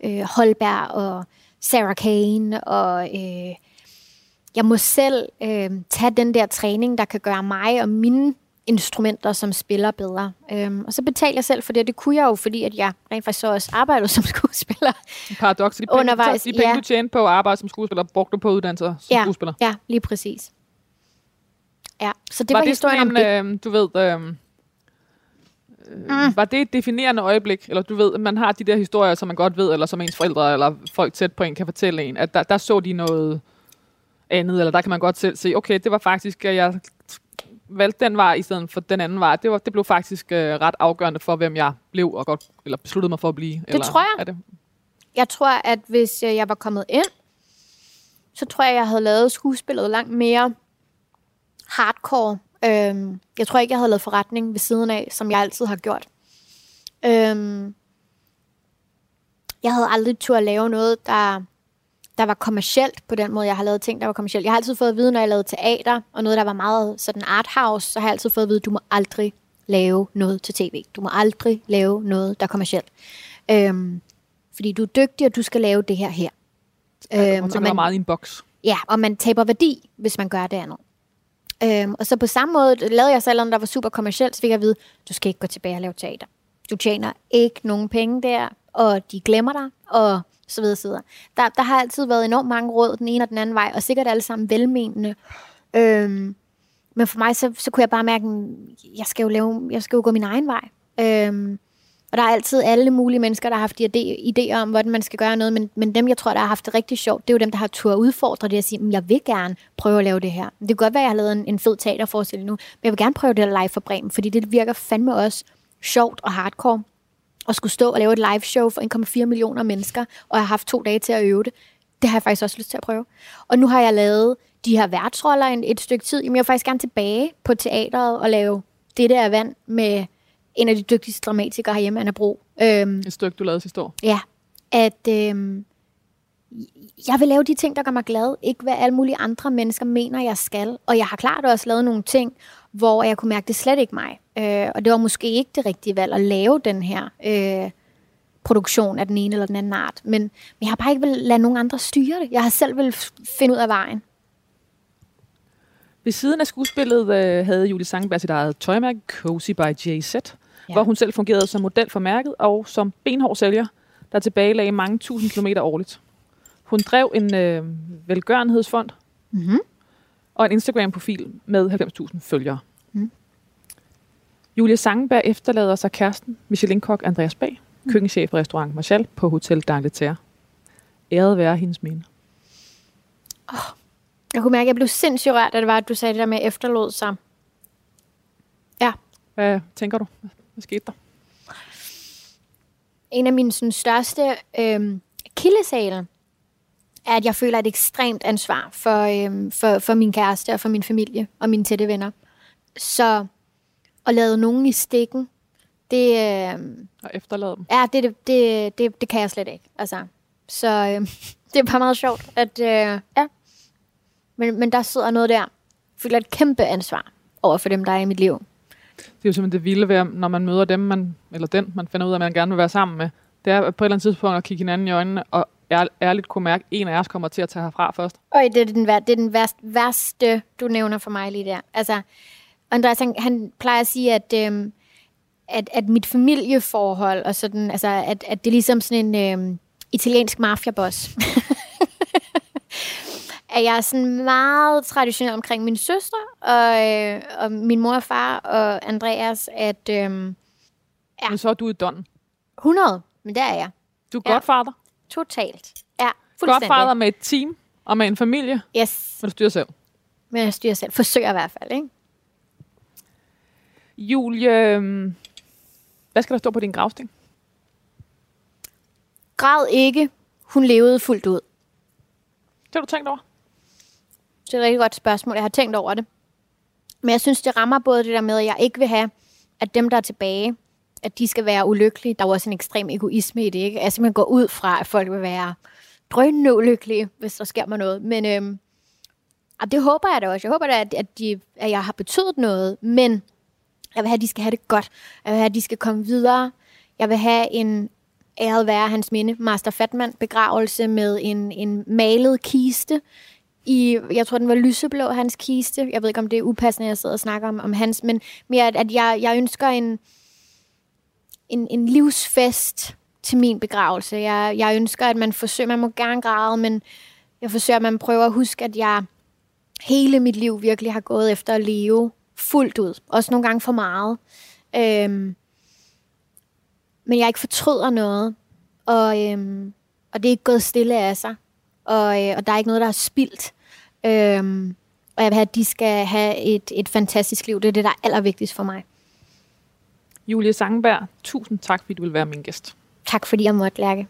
øh, Holberg og Sarah Kane og... Øh, jeg må selv øh, tage den der træning, der kan gøre mig og mine instrumenter som spiller bedre. Øhm, og så betaler jeg selv for det, det kunne jeg jo, fordi at jeg rent faktisk så også arbejdede som skuespiller. Paradox. De penge, Undervejs, de penge ja. du tjente på at arbejde som skuespiller, brugte du på uddannelser som Ja, skuespiller. ja, lige præcis. Ja, så det var var, det historien om sådan det. en, øh, du ved, øh, øh, var det et definerende øjeblik? Eller du ved, man har de der historier, som man godt ved, eller som ens forældre eller folk tæt på en kan fortælle en, at der, der så de noget andet, eller der kan man godt selv se, okay, det var faktisk, at jeg valgte den vej i stedet for den anden vej. Det, var, det blev faktisk øh, ret afgørende for, hvem jeg blev, og godt, eller besluttede mig for at blive. eller, tror jeg. Er det? Jeg tror, at hvis øh, jeg var kommet ind, så tror jeg, jeg havde lavet skuespillet langt mere hardcore. Øhm, jeg tror ikke, jeg havde lavet forretning ved siden af, som jeg altid har gjort. Øhm, jeg havde aldrig tur at lave noget, der, der var kommercielt på den måde, jeg har lavet ting, der var kommercielt. Jeg har altid fået at vide, når jeg lavede teater, og noget, der var meget sådan arthouse, så har jeg altid fået at vide, du må aldrig lave noget til tv. Du må aldrig lave noget, der er kommercielt. Øhm, fordi du er dygtig, og du skal lave det her her. Øhm, og man, meget i en boks. Ja, og man taber værdi, hvis man gør det andet. Øhm, og så på samme måde lavede jeg selv, der var super kommercielt, så fik jeg at vide, du skal ikke gå tilbage og lave teater. Du tjener ikke nogen penge der, og de glemmer dig, og så videre, så videre. Der, der har altid været enormt mange råd den ene og den anden vej, og sikkert alle sammen velmenende. Øhm, men for mig, så, så kunne jeg bare mærke, at jeg skal jo, lave, jeg skal jo gå min egen vej. Øhm, og der er altid alle mulige mennesker, der har haft idéer om, hvordan man skal gøre noget, men, men dem, jeg tror, der har haft det rigtig sjovt, det er jo dem, der har tur at udfordre det og sige, jeg vil gerne prøve at lave det her. Det kan godt være, at jeg har lavet en, en fed teaterforestilling nu, men jeg vil gerne prøve det live for Bremen, fordi det virker fandme også sjovt og hardcore at skulle stå og lave et live show for 1,4 millioner mennesker, og jeg har haft to dage til at øve det. Det har jeg faktisk også lyst til at prøve. Og nu har jeg lavet de her værtsroller en, et stykke tid. Jamen, jeg vil faktisk gerne tilbage på teateret og lave det der vand med en af de dygtigste dramatikere herhjemme, Anna Bro. Øhm, et stykke, du lavede sidste år. Ja. At øhm, jeg vil lave de ting, der gør mig glad. Ikke hvad alle mulige andre mennesker mener, jeg skal. Og jeg har klart også lavet nogle ting, hvor jeg kunne mærke, det slet ikke mig. Øh, og det var måske ikke det rigtige valg at lave den her øh, produktion af den ene eller den anden art. Men, men jeg har bare ikke vil lade nogen andre styre det. Jeg har selv vil finde ud af vejen. Ved siden af skuespillet øh, havde Julie Sangberg sit eget tøjmærke, Cozy by JZ, ja. hvor hun selv fungerede som model for mærket og som benhård sælger, der tilbage lagde mange tusind kilometer årligt. Hun drev en øh, velgørenhedsfond mm-hmm. og en Instagram-profil med 90.000 følgere. Mm. Julie Sangenberg efterlader sig kæresten, Michelin-kok Andreas Bag, mm. køkkenchef i restaurant Marshall på Hotel d'Angleterre. Æret være hendes minde. Oh, jeg kunne mærke, at jeg blev sindssygt rørt, da det var, at du sagde det der med efterlod sig. Ja. Hvad tænker du? Hvad skete der? En af mine sådan, største øh, kildesale er, at jeg føler et ekstremt ansvar for, øhm, for, for min kæreste og for min familie og mine tætte venner. Så at lade nogen i stikken, det... Øhm, og efterlade dem. Ja, det, det, det, det, det kan jeg slet ikke. Altså, så øhm, det er bare meget sjovt, at... Øh, ja. Men, men der sidder noget der. Jeg føler et kæmpe ansvar over for dem, der er i mit liv. Det er jo simpelthen det vilde ved, når man møder dem, man, eller den, man finder ud af, at man gerne vil være sammen med. Det er på et eller andet tidspunkt at kigge hinanden i øjnene og ærligt kunne mærke, at en af os kommer til at tage herfra først. Og det er den, det er den værste, værste, du nævner for mig lige der. Altså, Andreas, han, han plejer at sige, at, øhm, at, at mit familieforhold, og sådan, altså, at, at det er ligesom sådan en øhm, italiensk mafiaboss. at jeg er sådan meget traditionel omkring min søster, og, øh, og min mor og far, og Andreas, at... Øhm, ja. Men så er du i Don. 100, men der er jeg. Du er ja. godfader? Totalt. Ja, fuldstændig. Godfader med et team og med en familie. Yes. Men du styrer selv. Men jeg styrer selv. Forsøger i hvert fald, ikke? Julie, øhm, hvad skal der stå på din gravsten? Græd ikke. Hun levede fuldt ud. Det har du tænkt over? Det er et rigtig godt spørgsmål. Jeg har tænkt over det. Men jeg synes, det rammer både det der med, at jeg ikke vil have, at dem, der er tilbage, at de skal være ulykkelige. Der er også en ekstrem egoisme i det, ikke? Jeg simpelthen går ud fra, at folk vil være drønende ulykkelige, hvis der sker mig noget. Men øhm, og det håber jeg da også. Jeg håber da, at, at, de, at jeg har betydet noget, men jeg vil have, at de skal have det godt. Jeg vil have, at de skal komme videre. Jeg vil have en æret være hans minde, Master Fatman begravelse med en, en malet kiste. I, jeg tror, den var lyseblå, hans kiste. Jeg ved ikke, om det er upassende, at jeg sidder og snakker om, om hans, men mere, at, at jeg, jeg ønsker en, en, en livsfest til min begravelse. Jeg, jeg ønsker, at man forsøger, man må gerne græde, men jeg forsøger, at man prøver at huske, at jeg hele mit liv virkelig har gået efter at leve fuldt ud. Også nogle gange for meget. Øhm, men jeg ikke fortryder noget. Og, øhm, og det er ikke gået stille af sig. Og, øh, og der er ikke noget, der er spildt. Øhm, og jeg vil have, at de skal have et, et fantastisk liv. Det er det, der er allervigtigst for mig. Julie Sangenberg, tusind tak, fordi du vil være min gæst. Tak fordi jeg måtte, Lærke.